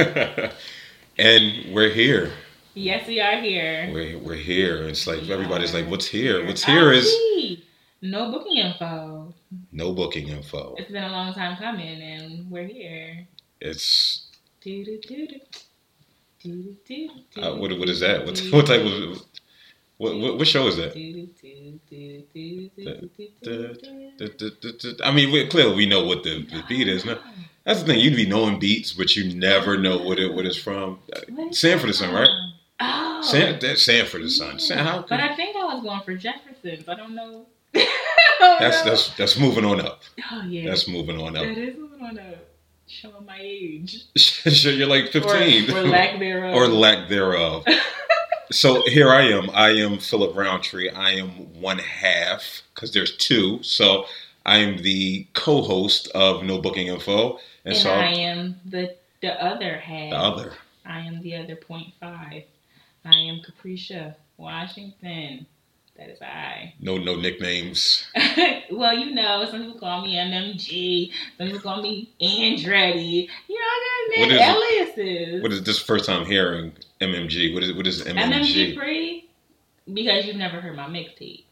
and we're here. Yes, we are here. We're, we're here. It's like we everybody's like, what's here? What's here is no booking info. No booking info. It's been a long time coming, and we're here. It's. Uh, what what is that? What what type of what what, what show is that? I mean, clearly we know what the, the beat is no that's the thing. You'd be knowing beats, but you never know what it what it's from. What Sanford the Son, right? Oh. San, that's Sanford the Son. San, how But I think I was going for Jefferson's. I don't know. that's that's that's moving on up. Oh yeah. That's moving on up. that is moving on up. Showing my age. you're like 15. Or, or lack thereof. or lack thereof. so here I am. I am Philip Roundtree. I am one half because there's two. So I am the co-host of No Booking Info, and, and so I am the the other half. the other. I am the other point five. I am Capricia Washington. That is I. No, no nicknames. well, you know, some people call me MMG. Some people call me Andretti. You know, I got is aliases. What is this first time hearing MMG? What is what is MMG MMG? free because you've never heard my mixtape.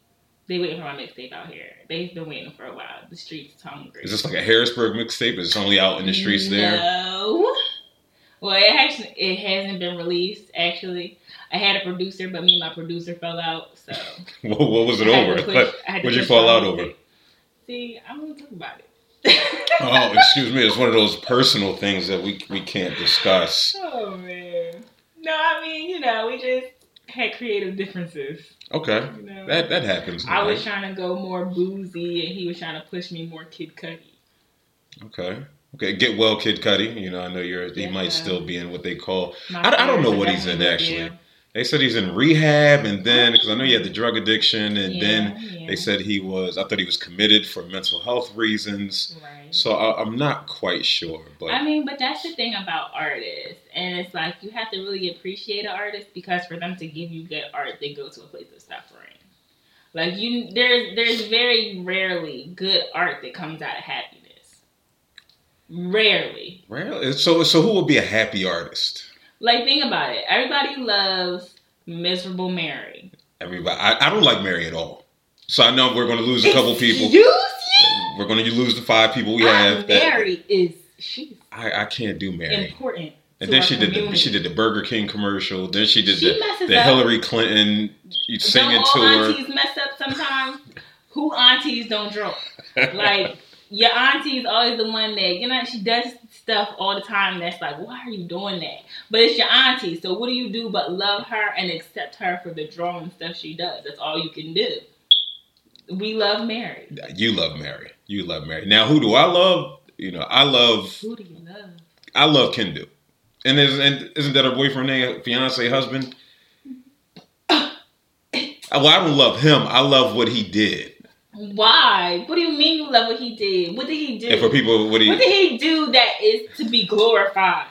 They waiting for my mixtape out here. They've been waiting for a while. The streets is hungry. Is this like a Harrisburg mixtape? Is it only out in the streets there? No. Well, it actually it hasn't been released. Actually, I had a producer, but me and my producer fell out. So What, what was it over? push- What- I had to What'd you fall out over? See, I'm gonna talk about it. Oh, excuse me. It's one of those personal things that we we can't discuss. Oh man. No, I mean, you know, we just had creative differences. Okay, You know, that that happens. I was trying to go more Boosie, and he was trying to push me more Kid Cudi. Okay. Okay. Get well, Kid Cudi. You know, I know you're. He Yeah. might still be in what they call. I, I don't know what he's in actually. They said he's in rehab, and then oh. because I know he had the drug addiction, and you. then Yeah, yeah. they said he was. I thought he was committed for mental health reasons. right. So I, I'm not quite sure, but I mean, but that's the thing about artists, and it's like you have to really appreciate an artist because for them to give you good art, they go to a place of suffering. Like you, there's there's very rarely good art that comes out of happiness. Rarely. Well, so so who would be a happy artist? Like think about it. Everybody loves Miserable Mary. Everybody. I, I don't like Mary at all. So I know we're going to lose a couple people. Excuse you? We're going to lose the five people we have. that- Mary is she's I, I can't do Mary. important. And then she did the she did the Burger King commercial. Then she did She the, the. Hillary Clinton singing don't all tour. aunties mess up sometimes? Who aunties don't drunk? Like your auntie is always the one that you know she does stuff all the time. That's like, why are you doing that? But it's your auntie, so what do you do but love her and accept her for the drawing stuff she does? That's all you can do. We love Mary. you love Mary. You love Mary. Now, who do I love? You know, I love Who do you love? I love Kendu. And, is, and isn't that her boyfriend, name, fiance, husband? Well, I don't love him. I love what he did. Why? What do you mean you love what he did? What did he do? And for people, what he What did he do that is to be glorified?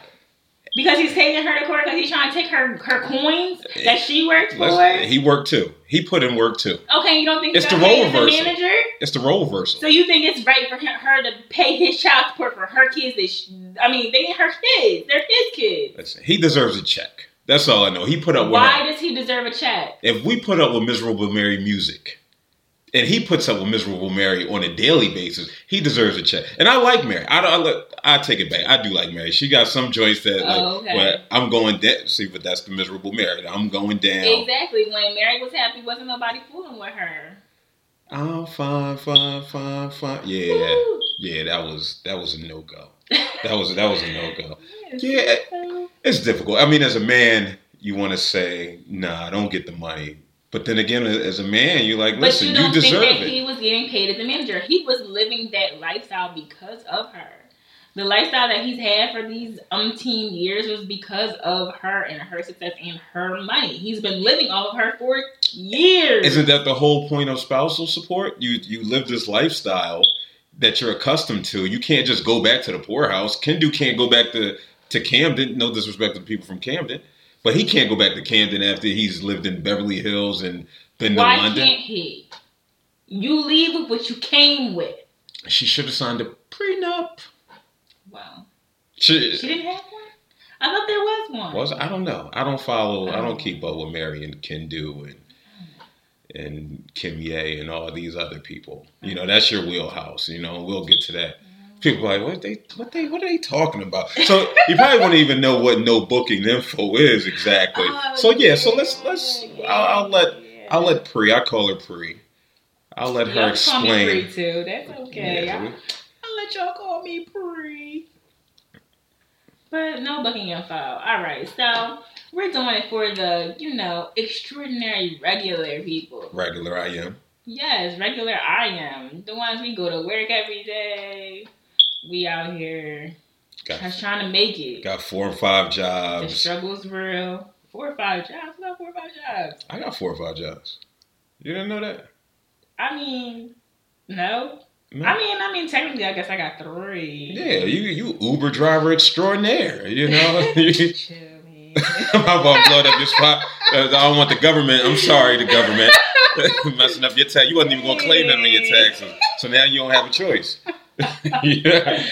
Because he's taking her to court because he's trying to take her her coins that she worked for. he worked too. He put in work too. okay, you don't think It's the role reversal. manager? It's the role reversal. So you think it's right for him, her to pay his child support for her kids? That sh I mean, they ain't her kids; they're his kids. Listen, he deserves a check. That's all I know. He put up with Why her. does he deserve a check? If we put up with miserable Mary music, and he puts up with miserable Mary on a daily basis, he deserves a check. And I like Mary. I don't. I, I take it back. I do like Mary. She got some joints that like, Oh, okay. I'm going down. See, but that's the miserable Mary. I'm going down. Exactly. When Mary was happy, wasn't nobody fooling with her. I'm fine, fine, fine, fine. Yeah, Woo. yeah. That was that was a no go. That was that was a no go. Yeah. It's difficult. I mean, as a man, you want to say, "Nah, I don't get the money." But then again, as a man, you're like, But "Listen, you you, don't think deserve that it." he was getting paid as a manager. He was living that lifestyle because of her. The lifestyle that he's had for these umpteen years was because of her and her success and her money. He's been living off of her for years. Isn't that the whole point of spousal support? You you live this lifestyle that you're accustomed to. You can't just go back to the poorhouse. Kendu can't go back to to Camden. No disrespect to the people from Camden, but he can't go back to Camden after he's lived in Beverly Hills and been Why to London. Why can't he? You leave with what you came with. She should have signed a prenup. Wow. She, She didn't have one? I thought there was one. Was I don't know. I don't follow. I don't oh. keep up with Mary and Kendu and and Kim Ye and all these other people. You oh. know, that's your wheelhouse. You know, we'll get to that. People are like, what they, what they, what are they talking about? So you probably won't even know what no booking info is exactly. Oh, so yeah, so let's let's. yeah, I'll, I'll let yeah. I'll let Pre. I call her Pre. I'll let her Y'all call me explain. Pri too. That's okay. Yeah, I'll, I'll let y'all call me Pri. But no booking info. All right, so we're doing it for the you know extraordinary regular people. regular I am. Yes, regular I am the ones we go to work every day. We out here Got just trying to make it. got four or five jobs. The struggle's real. Four or five jobs. Not four or five jobs. I got four or five jobs. You didn't know that? I mean, no. No. I mean, I mean, technically, I guess I got three. Yeah, you you Uber driver extraordinaire. You know, Chill, man. I'm about to blow up your spot. Uh, I don't want the government. I'm sorry, the government messing up your tax. You wasn't even gonna claim them in your taxes, so now you don't have a choice. Yeah,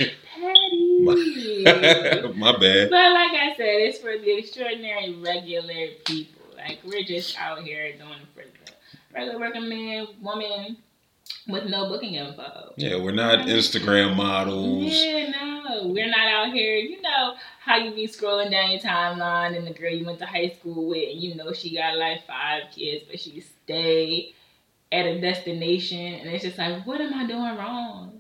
Patty. my bad. but like I said, it's for the extraordinary regular people. Like we're just out here doing it for the regular working man, woman with no booking info. Yeah, we're not Instagram models. Yeah, no, we're not out here. You know how you be scrolling down your timeline and the girl you went to high school with, and you know she got like five kids, but she stay at a destination, and it's just like, what am I doing wrong?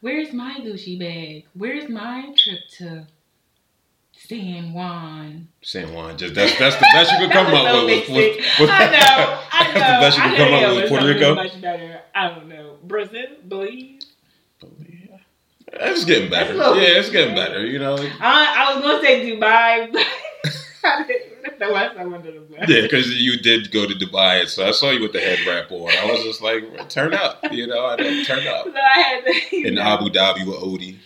Where's my Gucci bag? Where's my trip to San Juan? San Juan, just that's that's the best you could come up so with. with, with, with I know, I know. That's the best you know come up with. Puerto Rico. Much better. I don't know. Brazil, Belize. Belize. It's getting better. Yeah, it's getting better. You know. I, I was gonna say Dubai. but I didn't- the last I wanted to say. Yeah, because you did go to Dubai, so I saw you with the head wrap on. I was just like, turn up, you know. I didn't turn up So I had to. in Abu Dhabi with Odie.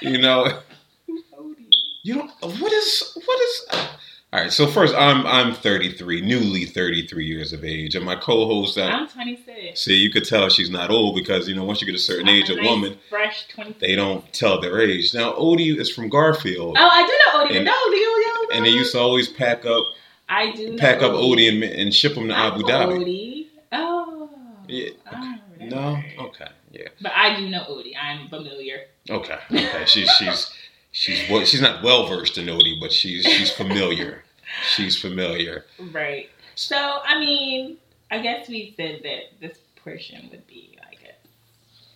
You know, you don't. What is what is? All right. So first, I'm I'm 33, newly 33 years of age, and my co-host. That I'm 26. see, you could tell she's not old because you know once you get a certain age, a I'm nice, woman fresh 26. they don't tell their age. Now Odie is from Garfield, Oh, I do know Odie. And- no, and they used to always pack up I do pack up Odie and, and ship him to I Abu Dhabi. Odie. Oh. Yeah, I. No, okay, yeah. But I do know Odie. I'm familiar. Okay, okay. She's she's she's well, she's not well versed in Odie, but she's she's familiar. She's familiar. Right. So, I mean, I guess we said that this portion would be, like guess,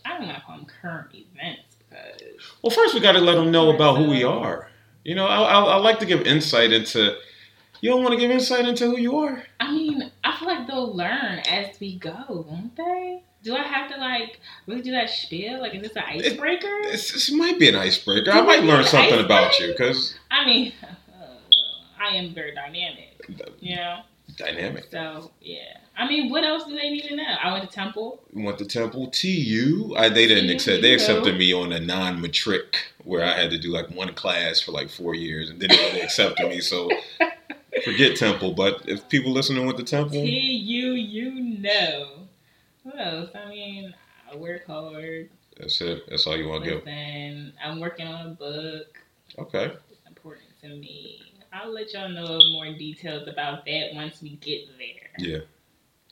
I don't want to call them current events because. Well, first we got to let them know about who we are. You know, I, I, I like to give insight into. You don't want to give insight into who you are. I mean, I feel like they'll learn as we go, won't they? Do I have to like really do that spiel? Like, is this an icebreaker? This, this might be an icebreaker. I might learn something about you because I mean, uh, I am very dynamic, you know. dynamic. So yeah, I mean, what else do they need to know? I went to Temple. Went to Temple TU. I, they didn't TU. accept. They accepted me on a non-matric where I had to do like one class for like four years, and then they accepted me. So forget Temple. But if people listening went to Temple, T U, you know. What else? I mean, I work hard. that's it. That's all you want to give. Listen, I'm working on a book. Okay. It's important to me. I'll let y'all know more details about that once we get there. Yeah.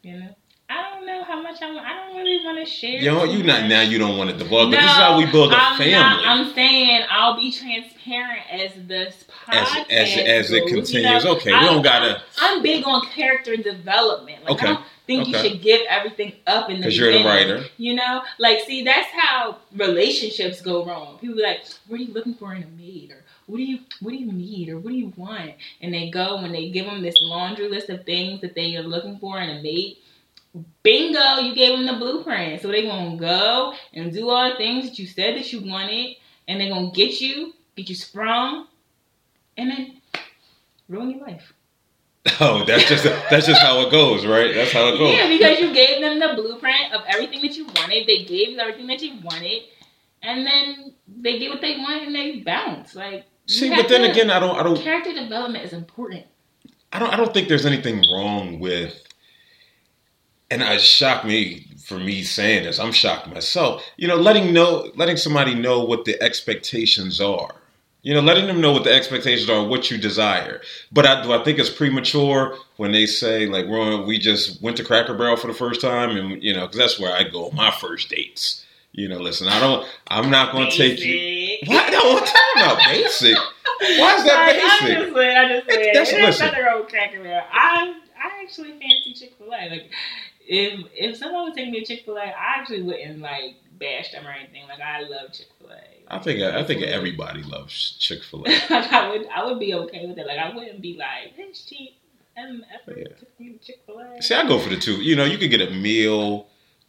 You know, I don't know how much I. want. I don't really want to share. Too you not now. You don't want to. But No, this is how we build a I'm family. Not, I'm saying I'll be transparent as this as podcast as as it goes, you continues. know? okay, we don't gotta I'm big on character development. Like, Okay, I don't think okay. you should give everything up in the because you're the writer. You know, like see, that's how relationships go wrong. People be like, "What are you looking for in a mate?" or "What do you What do you need?" or "What do you want?" And they go when they give them this laundry list of things that they are looking for in a mate. Bingo, you gave them the blueprint. So they're gonna go and do all the things that you said that you wanted, and they're gonna get you, get you sprung, and then ruin your life. Oh, that's just that's just how it goes, right? That's how it goes. Yeah, because you gave them the blueprint of everything that you wanted. They gave you everything that you wanted, and then they get what they want and they bounce. Like See, have but then to- again, I don't, I don't, character development is important. I don't, I don't think there's anything wrong with. And it shocked me for me saying this. I'm shocked myself. You know, letting know, letting somebody know what the expectations are. You know, letting them know what the expectations are, what you desire. But I, do I think it's premature when they say like, "Ron, we just went to Cracker Barrel for the first time," and you know, because that's where I go on my first dates. You know, listen, I don't, I'm not going to take you. Basic. What? No, I'm talking about basic. Why is that Like, basic? I'm just saying, I'm just saying. That's- There's listen. nothing wrong with Cracker Barrel. I I actually fancy Chick Fil A. Like if if someone would take me to Chick Fil A, I actually wouldn't like bash them or anything. Like I love Chick Fil A. I think I think everybody loves Chick Fil A. like I would I would be okay with it. Like I wouldn't be like it's cheap. And effort Yeah. took me to Chick Fil A. See, I go for the two. You know, you could get a meal,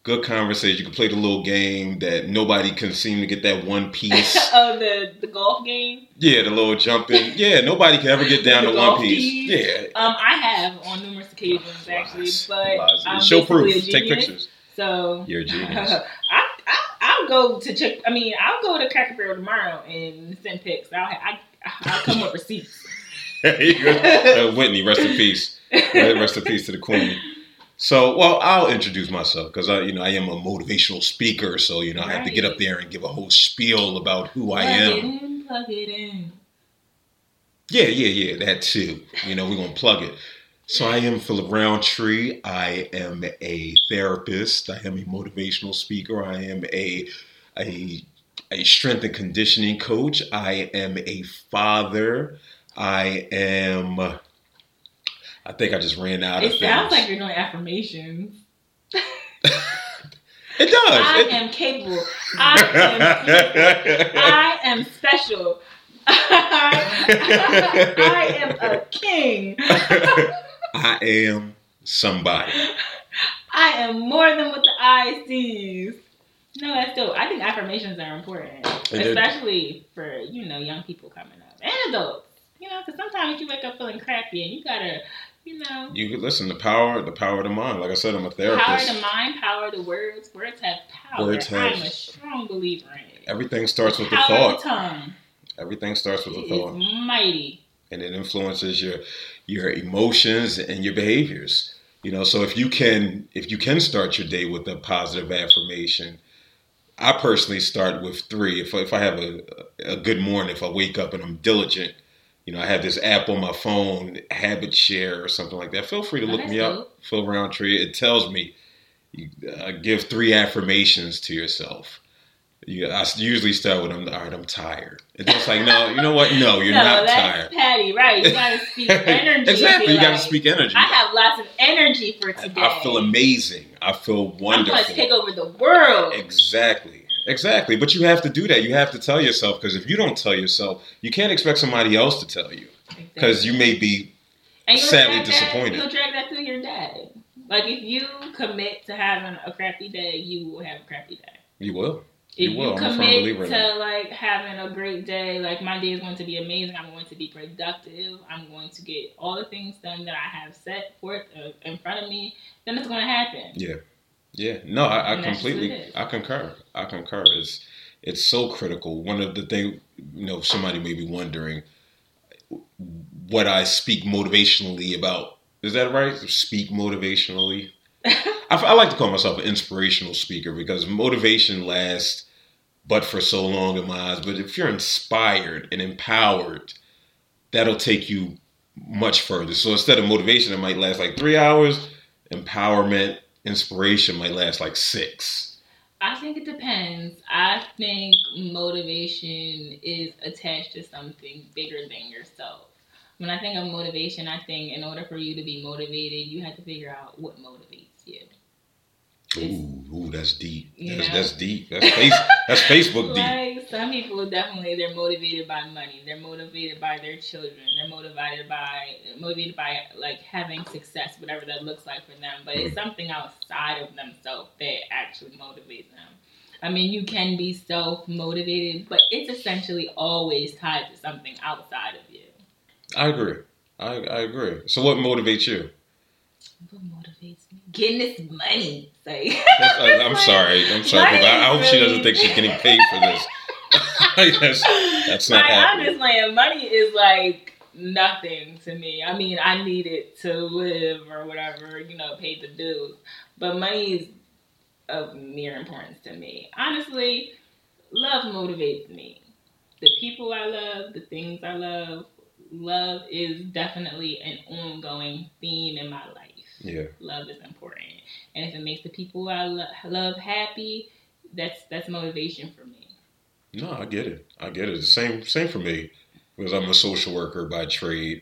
good conversation. You can play the little game that nobody can seem to get that one piece. oh, the the golf game. yeah, the little jumping. Yeah, nobody can ever get down to one piece. tees. Yeah. Um, I have on numerous occasions actually, Lies. but Lies. I'm Show proof. Take pictures. So You're a genius. I, I I'll go to check. I mean, I'll go to Cracker Barrel tomorrow and send pics. I'll I, I'll come with receipts. Uh, Whitney, rest in peace. Rest in peace to the queen. So, well, I'll introduce myself because I, you know, I am a motivational speaker. So, you know, I have to get up there and give a whole spiel about who I am. it in, plug it in. Yeah, yeah, yeah, that too. You know, we're gonna plug it. So I am Philip Roundtree. I am a therapist. I am a motivational speaker. I am a a a strength and conditioning coach. I am a father. I am. I think I just ran out It sounds things. like you're doing affirmations. it does. I It- am capable. I am. I am special. I am a king. I am somebody. I am more than what the eye sees. No, that's dope. I think affirmations are important, And especially for you know young people coming up and adults. You know, because sometimes you wake up feeling crappy and you gotta, you know, You could listen. The power, the power of the mind. Like I said, I'm a therapist. power therapist. the mind, power of the words. Words have power. Words have- I'm a strong believer in it. Everything starts with the thought. of the tongue Everything starts with a is thought, mighty. and it influences your your emotions and your behaviors. You know, so if you can if you can start your day with a positive affirmation, I personally start with three. If if I have a a good morning, if I wake up and I'm diligent, you know, I have this app on my phone, Habit Share or something like that. Feel free to Oh, look me up. Phil Roundtree. It tells me you uh, give three affirmations to yourself. You, I usually start with, "I'm all right. I'm tired." It's just like, no, you know what? No, you're no, not that's tired. Patty, right? You gotta speak energy. exactly. You got to like, speak energy. I have lots of energy for today. I feel amazing. I feel wonderful. I'm gonna take over the world. Exactly. Exactly. But you have to do that. You have to tell yourself because if you don't tell yourself, you can't expect somebody else to tell you because you may be. Sadly drag that- disappointed. You'll drag that through your day. Like if you commit to having a crappy day, you will have a crappy day. You will. If You you, will. Firm commit to like having a great day, like my day is going to be amazing. I'm going to be productive. I'm going to get all the things done that I have set forth uh, in front of me. Then it's going to happen. Yeah. Yeah. No, I, I And that's what completely. I concur. I concur. It's it's so critical. One of the things, you know, somebody may be wondering what I speak motivationally about. Is that right? Speak motivationally. I, I like to call myself an inspirational speaker because motivation lasts but for so long in my eyes. But if you're inspired and empowered, that'll take you much further. So instead of motivation, it might last like three hours. Empowerment, inspiration might last like six. I think it depends. I think motivation is attached to something bigger than yourself. When I think of motivation, I think in order for you to be motivated, you have to figure out what motivates you. Ooh, ooh, that's deep. That's, that's deep. That's face, that's Facebook deep. Like some people definitely they're motivated by money. They're motivated by their children. They're motivated by motivated by like having success, whatever that looks like for them. But it's something outside of themselves that actually motivates them. I mean, you can be self motivated, but it's essentially always tied to something outside of you. I agree. I, I agree. So what motivates you? What motivates me? Getting this money. Like, I, I'm sorry. I'm sorry. I, I hope she doesn't think she's getting paid for this. that's, that's not like, I'm happening. just saying, money is like nothing to me. I mean, I need it to live or whatever, you know, pay the dues. But money is of mere importance to me. Honestly, love motivates me. the people I love, the things I love. Love is definitely an ongoing theme in my life. Yeah. Love is important, and if it makes the people I lo- love happy, that's that's motivation for me. No, I get it. I get it. The same same for me because I'm a social worker by trade,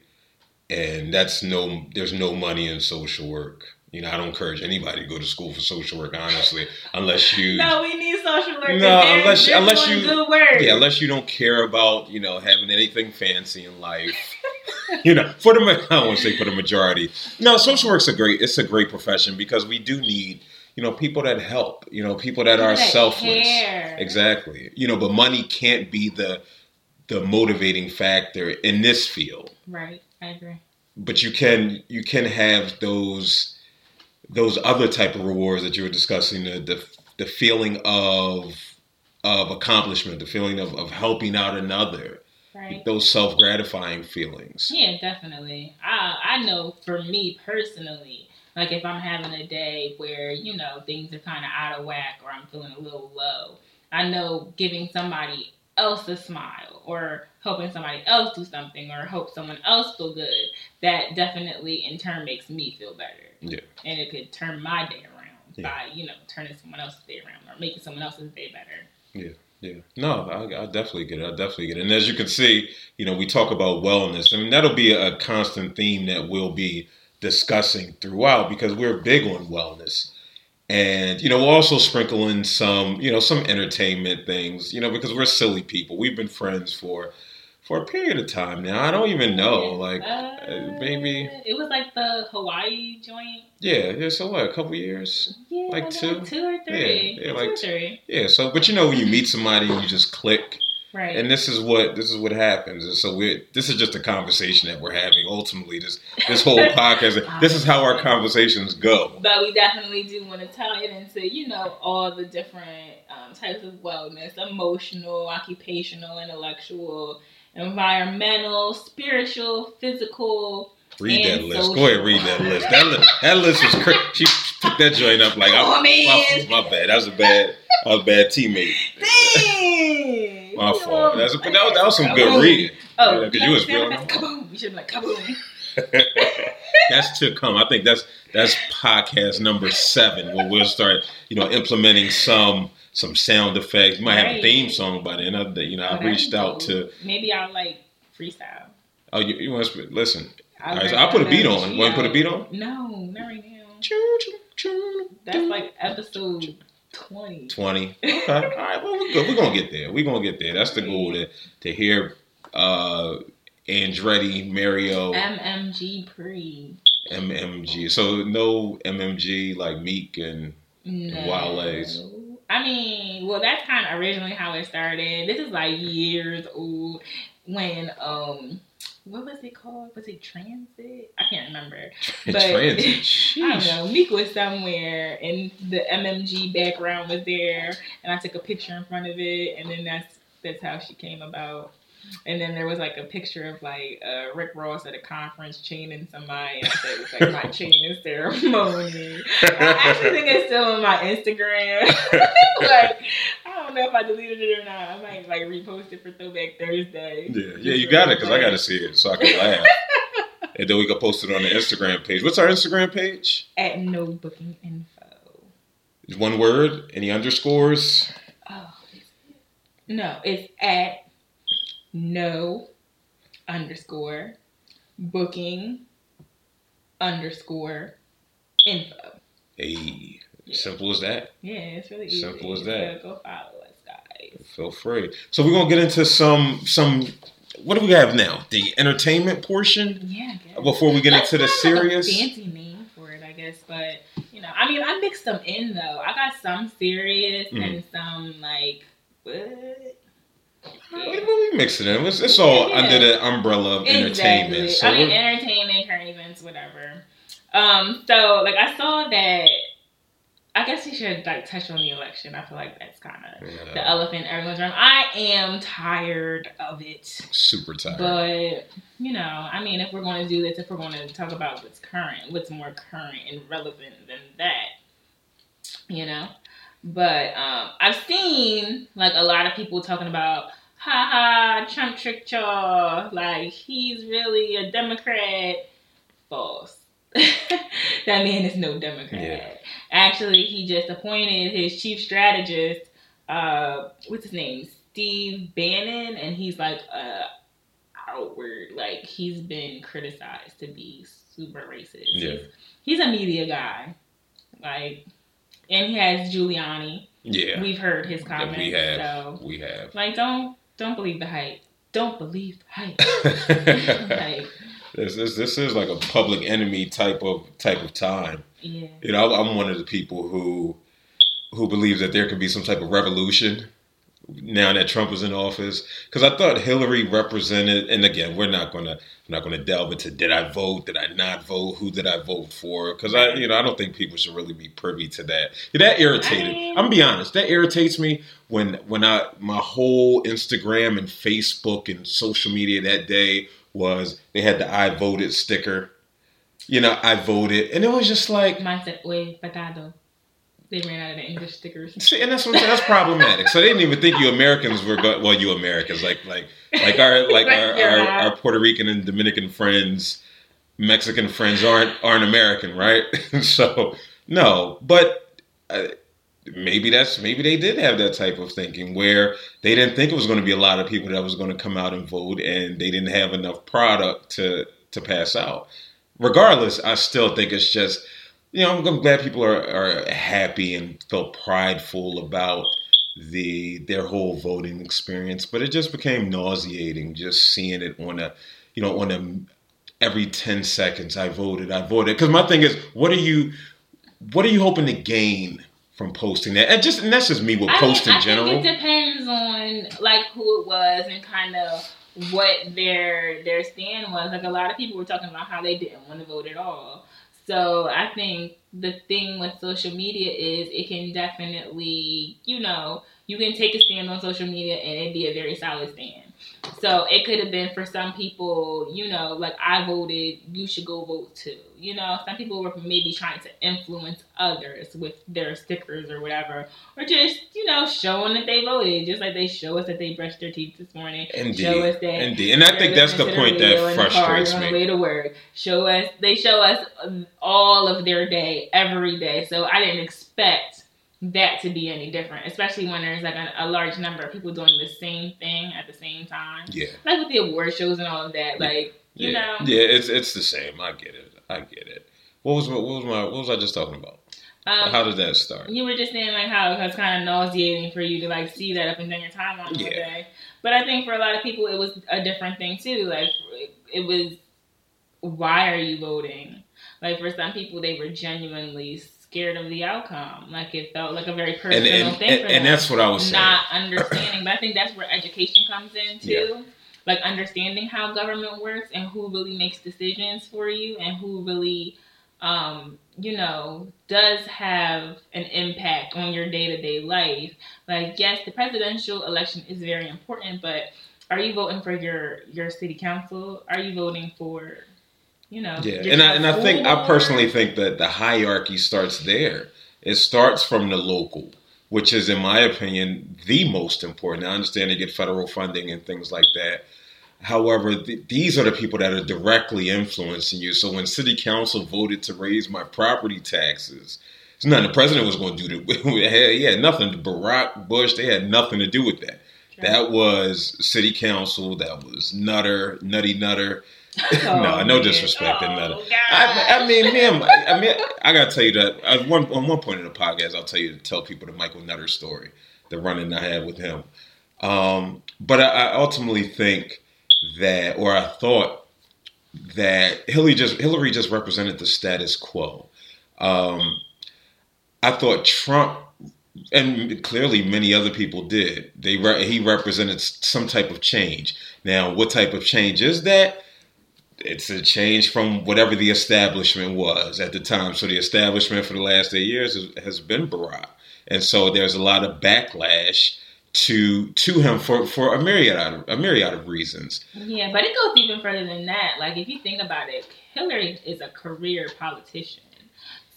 and that's no. There's no money in social work. You know, I don't encourage anybody to go to school for social work, honestly, unless you. No, we need social work. No, They're- unless- they're unless you- good work. Yeah, unless you don't care about you know having anything fancy in life. you know, for the I to say for the majority. No, social work's a great. It's a great profession because we do need you know people that help. You know, people that are That selfless. care. Exactly. You know, but money can't be the the motivating factor in this field. Right, I agree. But you can you can have those those other type of rewards that you were discussing the the, the feeling of of accomplishment, the feeling of, of helping out another, Right. those self gratifying feelings. Yeah, definitely. I I know for me personally, like if I'm having a day where you know things are kind of out of whack or I'm feeling a little low, I know giving somebody else a smile or helping somebody else do something or help someone else feel good. That definitely in turn makes me feel better. Yeah. and it could turn my day around Yeah. by you know turning someone else's day around or making someone else's day better. Yeah, Yeah. no, I, I definitely get it. I definitely get it. And as you can see, you know, we talk about wellness. I mean, that'll be a constant theme that we'll be discussing throughout because we're big on wellness. And you know, we'll also sprinkle in some, you know, some entertainment things. You know, because we're silly people. We've been friends for for a period of time now. I don't even know, like Uh, maybe- it was like the Hawaii joint. yeah, yeah. So what? A couple years. Yeah, Like like two? two or three. Yeah, yeah, two like or three. Yeah. So, but you know, when you meet somebody, you just click. Right. and this is what this is what happens. And so we this is just a conversation that we're having ultimately this this whole podcast. This is how our conversations go. But we definitely do want to tie it into, you know, all the different um, types of wellness emotional, occupational, intellectual, environmental, spiritual, physical. read that list. Go ahead read that list. That, li- that list was crazy she took that joint up like Come I, my, my bad. That was a bad I was a bad teammate Dang! my Come fault on, That's a, that, was, that was some Kaboom. good reading Oh, Yeah, you was feeling them. kaboom. You should be like kaboom. that's to come. I think that's that's podcast number seven where we'll start, you know, implementing some some sound effects. We might have a theme song by the end of the You know, I Okay. reached out to. Maybe I'll like freestyle. Oh, you, you want to listen? I'll, All right, so I'll put a beat on. Want to put a beat on? No, not right now. That's like episode twenty. twenty. Okay. All right. Well, we're good. We're gonna get there. We're gonna get there. That's the goal to to hear uh Andretti Mario MMG pre. MMG. So no MMG like Meek and No. Wale's. I mean, well, that's kind of originally how it started. This is like years old when um, what was it called? Was it Transit? I can't remember. But- Transit. I don't know. Meek was somewhere, and the MMG background was there, and I took a picture in front of it, and then that's that's how she came about. And then there was like a picture of like uh, Rick Ross at a conference chaining somebody, and I said it was like my chaining ceremony. I actually think it's still on my Instagram. like I don't know if I deleted it or not. I might like repost it for Throwback Thursday. Yeah, yeah, you got it because I got to see it so I can laugh. and then we can post it on the Instagram page. What's our Instagram page? At no booking info. Is one word? Any underscores? Oh, no, it's at no underscore booking underscore info. Hey, Yeah. simple as that. Yeah, it's really easy. Simple as that. So go follow us, guys. Feel free. So we're gonna get into some some. What do we have now? The entertainment portion Yeah, I guess. before we get That's into the kind of like a serious. fancy name for it, I guess. But you know, I mean, I mixed them in though. I got some serious Mm. and some like what? What what we mixing it? It's, it's all Yeah. under the umbrella of entertainment. Exactly. So I mean, entertainment, current events, whatever. Um, so like I saw that. I guess we should like touch on the election. I feel like that's kind of the elephant in everyone's room. I am tired of it. super tired. But you know, I mean, if we're going to do this, if we're going to talk about what's current, what's more current and relevant than that, you know. But um, I've seen like a lot of people talking about ha ha, Trump tricked y'all. Like, he's really a Democrat. False. that man is no Democrat. Yeah. Actually, he just appointed his chief strategist, uh, what's his name? Steve Bannon, and he's like uh outward, like he's been criticized to be super racist. Yeah. He's, he's a media guy. Like and he has Giuliani. Yeah, We've heard his Yeah, comments. we have. So we have. like don't don't believe the hype. Don't believe the hype. like, this, this this is like a public enemy type of type of time. yeah. You know, I'm one of the people who who believes that there could be some type of revolution now that Trump is in office. Because I thought Hillary represented, and again, we're not gonna I'm not gonna delve into did I vote, did I not vote, who did I vote for? Because I you know I don't think people should really be privy to that. That irritated. I'm gonna be honest. That irritates me when when I my whole Instagram and Facebook and social media that day was they had the I voted sticker. You know, I voted, and it was just like Mine said, "Oye, pecado." They ran out of the English stickers. See, and that's what I'm saying. That's problematic. So they didn't even think you Americans were go- well, you Americans like like like our like Like our, our, our Puerto Rican and Dominican friends, Mexican friends aren't aren't American, right? so no, but uh, maybe that's maybe they did have that type of thinking where they didn't think it was going to be a lot of people that was going to come out and vote, and they didn't have enough product to to pass out. Regardless, I still think it's just you know, I'm, I'm glad people are, are happy and felt prideful about the their whole voting experience, but it just became nauseating just seeing it on a, you know, on a every ten seconds. I voted, I voted. Because my thing is, what are you, what are you hoping to gain from posting that? And just and that's just me with I posts mean, in I general. it depends on like who it was and kind of what their their stand was. Like a lot of people were talking about how they didn't want to vote at all. So I think the thing with social media is it can definitely, you know, you can take a stand on social media and it'd be a very solid stand. So it could have been for some people, you know, like I voted, you should go vote too. You know, some people were maybe trying to influence others with their stickers or whatever, or just, you know, showing that they voted, just like they show us that they brushed their teeth this morning. Indeed, Show us that indeed, and I think that's the point that car, frustrates on the me. way to work. Show us, they show us all of their day every day. So I didn't expect that to be any different, especially when there's like a, a large number of people doing the same thing at the same time, Yeah, like with the award shows and all of that. Like you yeah, know, yeah. It's it's the same. I get it. I get it. What was my, what was my what was I just talking about? um, How did that start? You were just saying like how it's kind of nauseating for you to like see that up and down your timeline all Yeah. day. But I think for a lot of people it was a different thing too. Like it, it was, why are you voting? Like for some people, they were genuinely scared of the outcome. Like it felt like a very personal And and, thing and, for and that's what I was saying. not understanding. but I think that's where education comes in too. Like understanding how government works and who really makes decisions for you and who really, um, you know, does have an impact on your day to day life. Like, yes, the presidential election is very important, but are you voting for your your city council? Are you voting for, you know, Yeah, and I, and I think I personally think that the hierarchy starts there. It starts from the local, which is, in my opinion, the most important. I understand they get federal funding and things like that. However, th- these are the people that are directly influencing you. So when city council voted to raise my property taxes, it's nothing the president was going to do. To, he had nothing. to Barack Bush, they had nothing to do with that. That was city council. That was Nutter, Nutty Nutter. no, Oh, no disrespect Oh. I, I mean, me and my, I mean, I gotta tell you that at one on one point in the podcast, I'll tell you to tell people the Michael Nutter story, the running I had with him. Um, but I, I ultimately think that, or I thought that Hillary just Hillary just represented the status quo. Um, I thought Trump, and clearly many other people did. They re- he represented some type of change. Now, what type of change is that? It's a change from whatever the establishment was at the time. So the establishment for the last eight years has, been Barack, and so there's a lot of backlash to to him for for a myriad of, a myriad of reasons. Yeah, but it goes even further than that. Like if you think about it, Hillary is a career politician.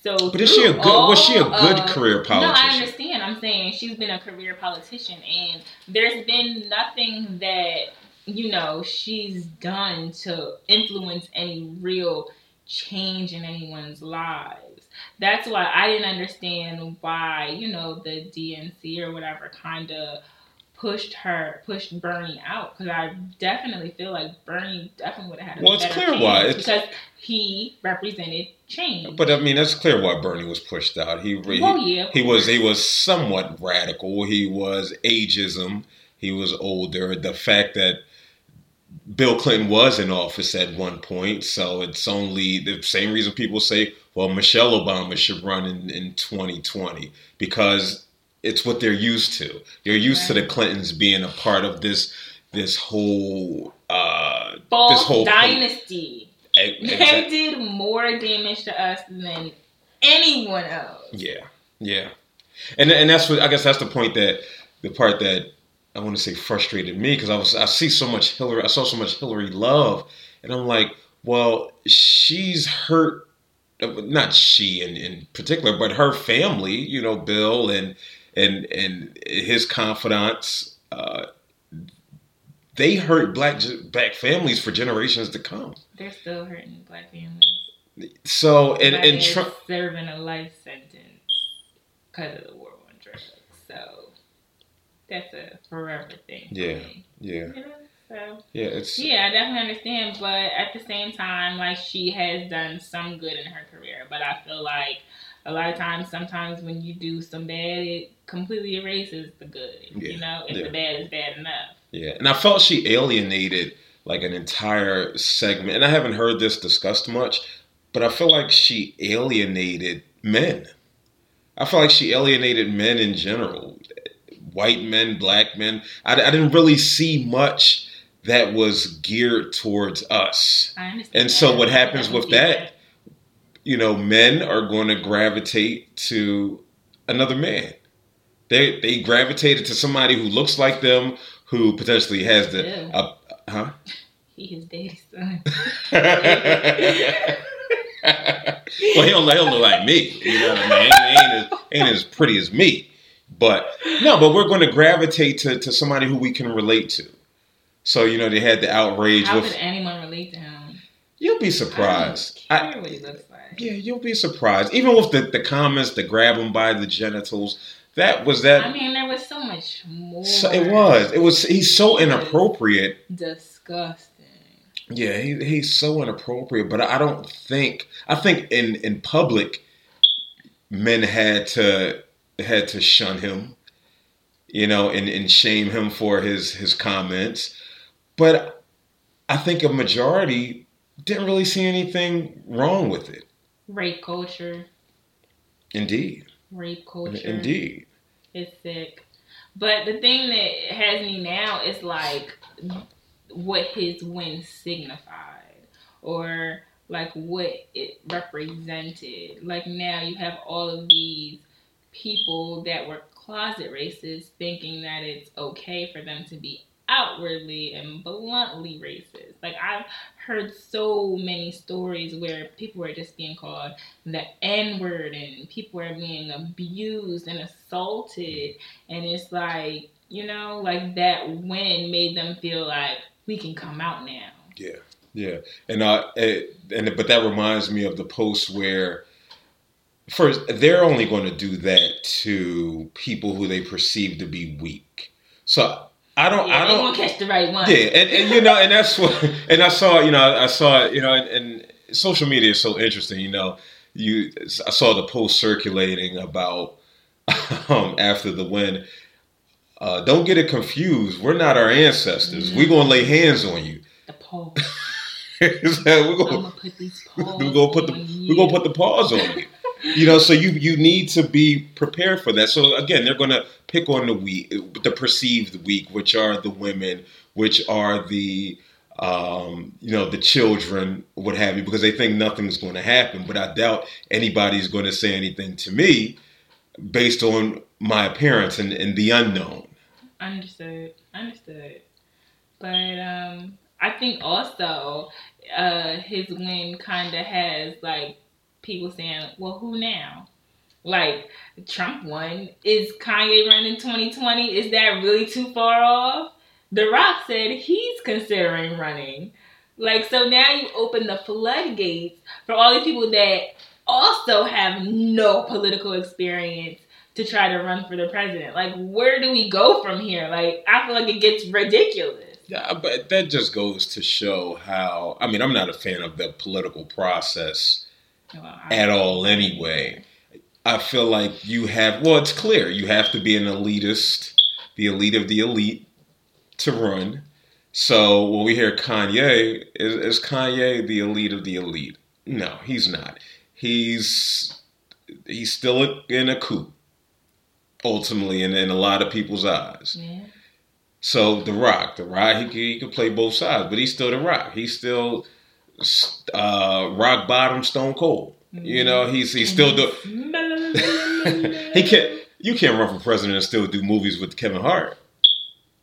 So, But is she a good? Was she a good of- career politician? No, I understand. I'm saying she's been a career politician, and there's been nothing that you know she's done to influence any real change in anyone's lives. That's why I didn't understand why you know the DNC or whatever kind of pushed her, pushed Bernie out because I definitely feel like Bernie definitely would have had a Well, it's clear why. It's- because he represented change. But I mean, that's clear why Bernie was pushed out. He he, well, yeah, he was he was somewhat radical. He was ageism. He was older. The fact that Bill Clinton was in office at one point, so it's only the same reason people say, well, Michelle Obama should run in, in 2020 because it's what they're used to. They're used to the Clintons being a part of this this whole uh, false this whole dynasty. e- They exact- did more damage to us than anyone else. Yeah, yeah, and and that's what I guess that's the point that the part that I want to say frustrated me because I was I see so much Hillary I saw so much Hillary love and I'm like, well, she's hurt. Not she in, in particular, but her family. You know, Bill and and and his confidants. Uh, they hurt black black families for generations to come. They're still hurting black families. So and Black and Trump. serving a life sentence because of the war on drugs. So that's a forever thing. Yeah. Yeah, You know? So yeah, it's yeah, I definitely understand, but at the same time, like she has done some good in her career. But I feel like a lot of times, sometimes when you do some bad, it completely erases the good. Yeah, You know, if yeah. the bad is bad enough. Yeah, and I felt she alienated like an entire segment, and I haven't heard this discussed much, but I feel like she alienated men. I feel like she alienated men in general, white men, black men. I, I didn't really see much that was geared towards us. I understand. And so what happens with that? You know, men are going to gravitate to another man. They they gravitated to somebody who looks like them, who potentially has the Yeah. uh, huh. He his daddy's son. well, he'll, he'll look like me. You know what I mean? Ain't, ain't, as, ain't as pretty as me. But no, but we're going to gravitate to, to somebody who we can relate to. So, you know, they had the outrage How with. could anyone relate to him? You'll be surprised. I don't care what he looks like. yeah, you'll be surprised. Even with the, the comments, the grab him by the genitals, that was that. I mean, there was so much more. so, it was. It was. He's so inappropriate. disgusting. Yeah, he, he's so inappropriate. But I don't think. I think in in public, men had to had to shun him, you know, and, and shame him for his his comments. But I think a majority didn't really see anything wrong with it. Rape culture. Indeed, Rape culture. indeed. It's sick. But the thing that has me now is like what his win signified or like what it represented. Like now you have all of these people that were closet racists thinking that it's okay for them to be outwardly and bluntly racist. Like I've heard so many stories where people are just being called the N word and people are being abused and assaulted and it's like, you know, like that win made them feel like we can come out now. Yeah, yeah, and uh, and but that reminds me of the post where first they're only going to do that to people who they perceive to be weak. So I don't, Yeah, I don't. gonna catch the right one. Yeah, and, and you know, and that's what, and I saw, you know, I saw, you know, and, and social media is so interesting. You know, you, I saw the post circulating about um, after the win. Uh, don't get it confused. We're not our ancestors. We're gonna lay hands on you. The pause. we're I'm gonna gonna put these paws. we're gonna put the on we're gonna put the pause on you. You know, so you you need to be prepared for that. So again, they're gonna pick on the weak, the perceived weak, which are the women, which are the um, you know the children, what have you, because they think nothing's going to happen. But I doubt anybody's going to say anything to me based on my appearance and, and the unknown. Understood. Understood. But um I think also uh his win kinda has like people saying, "Well, who now?" Like Trump won. Is Kanye running 2020? Is that really too far off? The Rock said he's considering running. Like so now you open the floodgates for all these people that also have no political experience to try to run for the president. Like where do we go from here? Like I feel like it gets ridiculous. Yeah, but that just goes to show how. I mean, I'm not a fan of the political process Well, at all, anyway. I feel like you have. Well, it's clear you have to be an elitist, the elite of the elite, to run. So when we hear Kanye, is, is Kanye the elite of the elite? No, he's not. He's he's still in a coup, ultimately, in, in a lot of people's eyes. Yeah. So the Rock, the Rock, he could, he could play both sides, but he's still the Rock. He's still uh, rock bottom, stone cold. You know, he's he's still do. he can't. You can't run for president and still do movies with Kevin Hart.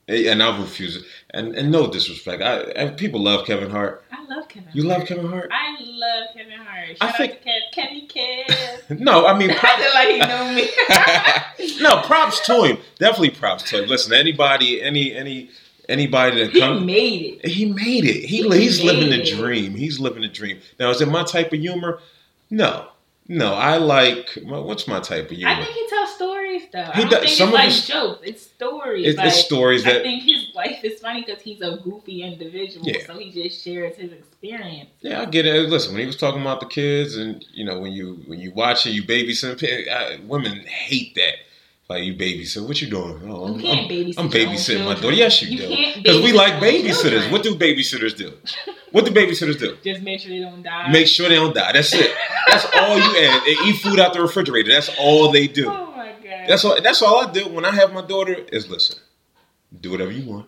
And I refuse it. And and no disrespect, I, I people love Kevin Hart. I love Kevin. You Hart. love Kevin Hart? I love Kevin Hart. I Shout think- out to Kevin Kev. No, I mean, I feel like he know me. no props to him. Definitely props to him. Listen, anybody, any any anybody that comes. he made it. He made it. He, He he's living the dream. He's living the dream. Now, is it my type of humor? No, no. I like what's my type of humor? I think he tells stories though. He I don't does- think some it's of like his- jokes. It's stories. it's, like, it's stories I think his life is funny because he's a goofy individual, Yeah. so he just shares his experience. yeah, I get it. Listen, when he was talking about the kids, and you know, when you when you watch it, you babysit. Uh, women hate that. Like you babysit. What you doing? Oh, I'm, You can't I'm- babysit. I'm babysitting my daughter. Yes, you, You do. Because we like babysitters. What do babysitters do? What do babysitters do? Just make sure they don't die. Make sure they don't die. That's it. That's all you add. They eat food out the refrigerator. That's all they do. Oh my god. That's all. That's all I do when I have my daughter. Is listen, do whatever you want.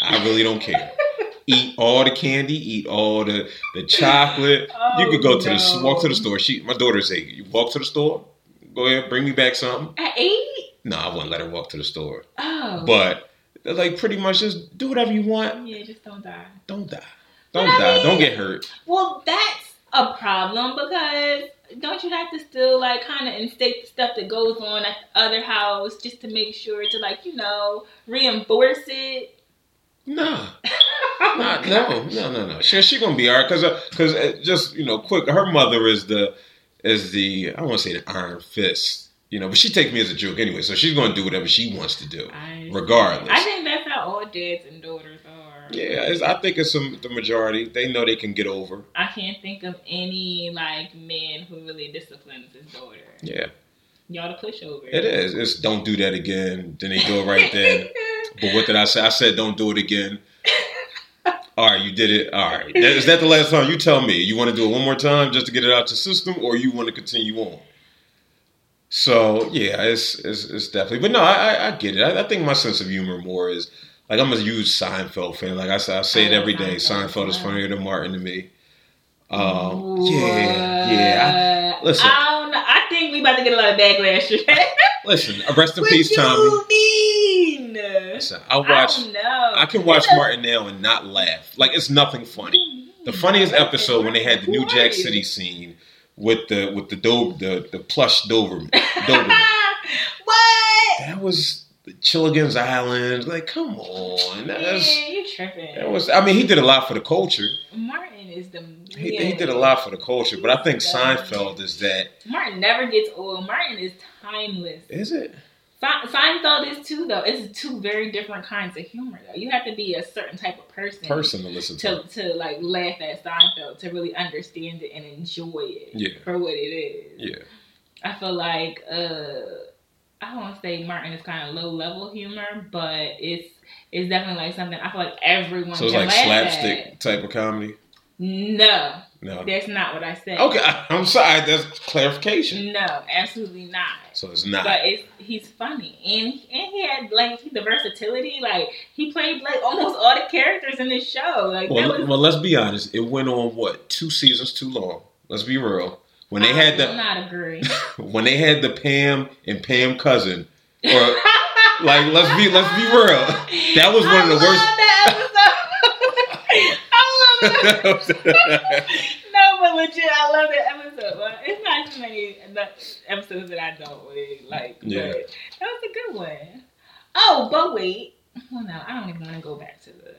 I really don't care. Eat all the candy. Eat all the the chocolate. you Oh, could go to the walk to the store. She, my daughter's eight. You walk to the store. Go ahead, bring me back something. At eight? No, I wouldn't let her walk to the store. Oh. But like pretty much just do whatever you want. yeah, just don't die. Don't die. Don't But I die. mean- Don't get hurt. Well, that's a problem because don't you have to still like kind of instate the stuff that goes on at the other house just to make sure to like you know reinforce it? Nah. Nah, no, no, no, no. She she gonna be alright because because uh, just you know, quick. Her mother is the is the I want to say the iron fist, you know, but she takes me as a joke anyway. So she's gonna do whatever she wants to do, I, regardless. I think that's how all dads and daughters are. yeah, it's, I think it's some the majority. They know they can get over. I can't think of any like man who really disciplines his daughter. Yeah, Y'all the pushover. it is. It's don't do that again. Then they do it right then. But what did I say? I said don't do it again. All right, you did it. All right. Is that the last time? You tell me. You want to do it one more time just to get it out your system, or you want to continue on? So yeah, it's it's, it's definitely. But no, I I, I get it. I, I think my sense of humor more is like I'm a huge Seinfeld fan. Like I say, I say it I every day. Seinfeld is funnier than Martin to me. Um, yeah, yeah. Listen. I don't know. I think we about to get a lot of backlash. listen, rest in peace, Tommy. Mean? Listen, I I watch. know. I can watch It's a- Martin now and not laugh. Like it's nothing funny. The mm-hmm. funniest episode when they had the New Jack? City scene with the with the Do- the the plush Doberman. Doberman. what? that was Chilligan's Island. Like, come on, that's Man, you tripping. that was. I mean, he did a lot for the culture. Martin is the. He, yeah. he did a lot for the culture, but I think Seinfeld is that. Martin never gets old. Martin is timeless. Is it? Se- Seinfeld is too though. It's two very different kinds of humor though. You have to be a certain type of person, Person to listen to. to to like laugh at Seinfeld to really understand it and enjoy it Yeah. for what it is. Yeah. I feel like uh I don't want to say Martin is kind of low level humor, but it's it's definitely like something I feel like everyone So it's like slapstick At. type of comedy. No, No. that's not what I said. Okay, I'm sorry. That's clarification. No, absolutely not. So it's not. But it's he's funny and and he had like the versatility. Like he played like almost all the characters in this show. Like Well, that was. well, let's be honest. It went on what two seasons too long. Let's be real. When they I had the not agree. when they had the Pam and Pam cousin, or like let's be let's be real. That was one of the I worst. love that episode. I love no, but legit, I love that episode. Well, it's not too many episodes that I don't really like. Yeah. But that was a good one. Oh, but wait. Well, no, I don't even want to go back to the.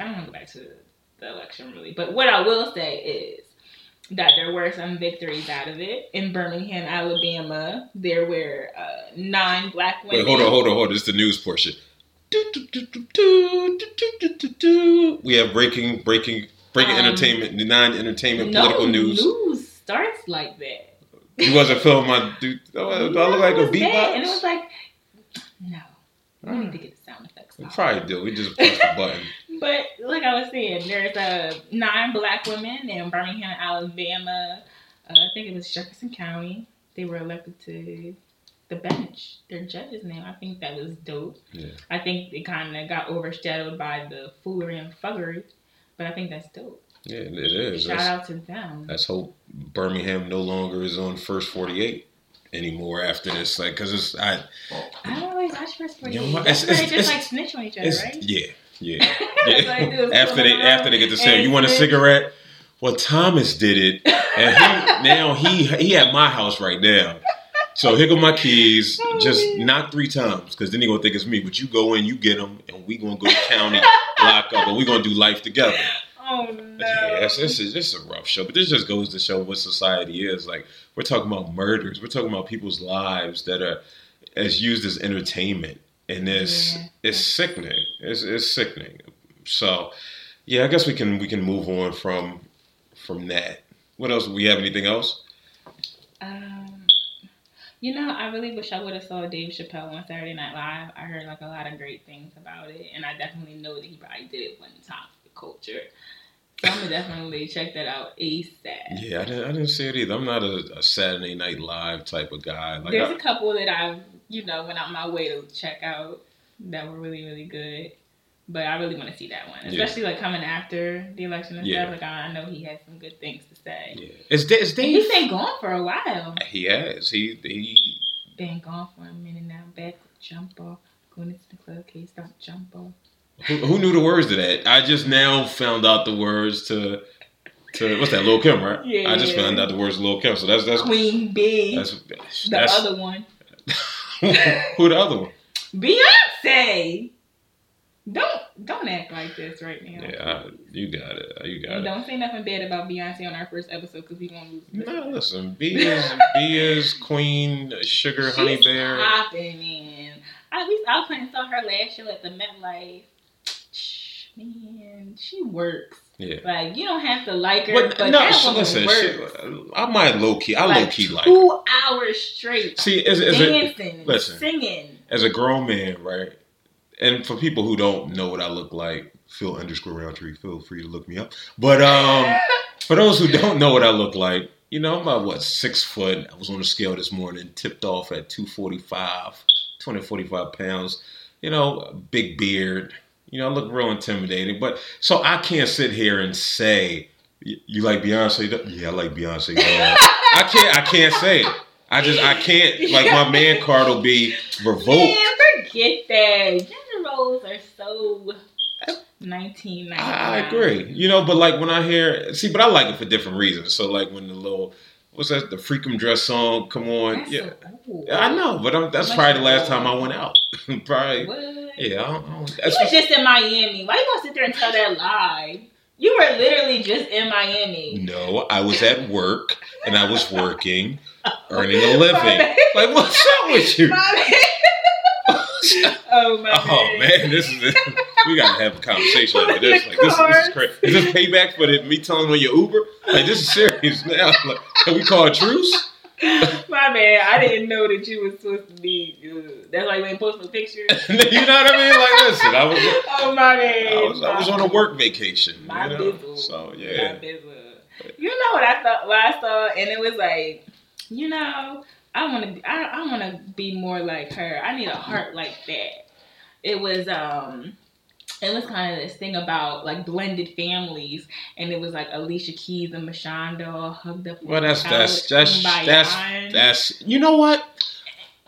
I don't want to go back to the election really. But what I will say is that there were some victories out of it. In Birmingham, Alabama, there were uh, nine black women. Wait, hold on, hold on, hold on. This is the news portion. We have breaking, breaking, breaking Um, entertainment, non-entertainment, no political news. news starts like that. You wasn't feeling my dude. Do I look like a bad, And it was like, no, we need to get the sound effects. We off. probably do. We just press the button. But like I was saying, there's uh, nine black women in Birmingham, Alabama. Uh, I think it was Jefferson County. They were elected to the bench, their judge's name. I think that was dope. Yeah. I think it kind of got overshadowed by the foolery and fuggery, but I think that's dope. Yeah, it is. Shout Let's, out to them. let's hope Birmingham no longer is on first forty-eight anymore after this. Like, cause it's I. I don't really watch First 48. You know? That's It's- it's- just like snitch on each other, right? Yeah, yeah. That's what they do, is after they after they get to say, "You want a cigarette?" Well, Thomas did it, and he, now he he at my house right now. So here go my keys. Just not three times, because then he gonna think it's me. But you go in, you get them, and we gonna go to county lock up, and we gonna do life together. Oh no. Yeah, it's, it's, it's just a rough show. But this just goes to show what society is. Like we're talking about murders. We're talking about people's lives that are as used as entertainment, and it's Yeah. it's sickening. It's it's sickening. So yeah, I guess we can we can move on from from that. What else? We have anything else? Um, you know, I really wish I would have saw Dave Chappelle on Saturday Night Live. I heard like a lot of great things about it, and I definitely know that he probably did it one time for the culture. So I'm gonna definitely check that out ASAP. Yeah, I didn't I didn't see it either. I'm not a, a Saturday Night Live type of guy. Like There's I, a couple that I've you know, went out my way to check out that were really, really good. But I really want to see that one, Yeah. especially like coming after the election and Yeah. stuff. Like I know he has some good things to say. yeah, it's, it's Dave. he's been gone for a while. He has. He he Been gone for a minute now. Back jump off, going into the club, can't stop jump off. Who, who knew the words to that? I just now found out the words to to what's that? Lil Kim, right? Yeah. I just found out the words to Lil Kim. So that's that's Queen B, that's the that's other one, who the other one? Beyonce. Don't don't act like this right now. Yeah, I, you got it. You got it. don't say nothing bad about Beyonce on our first episode because we gonna lose. No, listen. B is B is Queen Sugar Honey She's Bear. popping, man. I, we, I went and saw her last show at the MetLife. Shh, Man, she works. Yeah. Like you don't have to like her, But, but, no, that she, woman listen. works. She, I might low key. I like low key like. her. two hours straight, See, as, as, a, dancing, listen. singing. as a grown man, right? And for people who don't know what I look like, Phil underscore Roundtree, feel free to look me up. But um, for those who don't know what I look like, you know, I'm about what six foot. I was on the scale this morning, tipped off at 245, 245 pounds. You know, big beard. You know, I look real intimidating. But so I can't sit here and say, "You like Beyonce?" Yeah, I like Beyonce. I can't. I can't say it. I just. I can't. Like my man card will be revoked. Man, forget that. Are so 1999. I, I agree. You know, but like when I hear, see, but I like it for different reasons. So like when the little, what's that, the Freakum Dress song come on? That's yeah, so. I know, but I'm, that's Much probably the last time I went out. probably, What? yeah. I don't, I don't, You was just in Miami. Why you gonna sit there and tell that lie? You were literally just in Miami. no, I was at work and I was working, earning a living. Like, what's up with you? My oh my Oh man, this is we gotta have a conversation after this. Like this, this is crazy. Is this payback for the, me telling on your Uber? Like this is serious now. Like, can we call a truce? My man, I didn't know that you was supposed to be. Uh, that's why you ain't posting pictures. you know what I mean? Like, listen, I was, oh my bad. I was, I was on a work vacation. My you know? bizzle. So yeah, My. You know what I thought? What I saw, and it was like, you know, I want to. I, I want to be more like her. I need a heart like that. It was um. It was kind of this thing about like blended families, and it was like Alicia Keys and Mashonda all hugged up. well, that's the that's that's that's that's. You know what?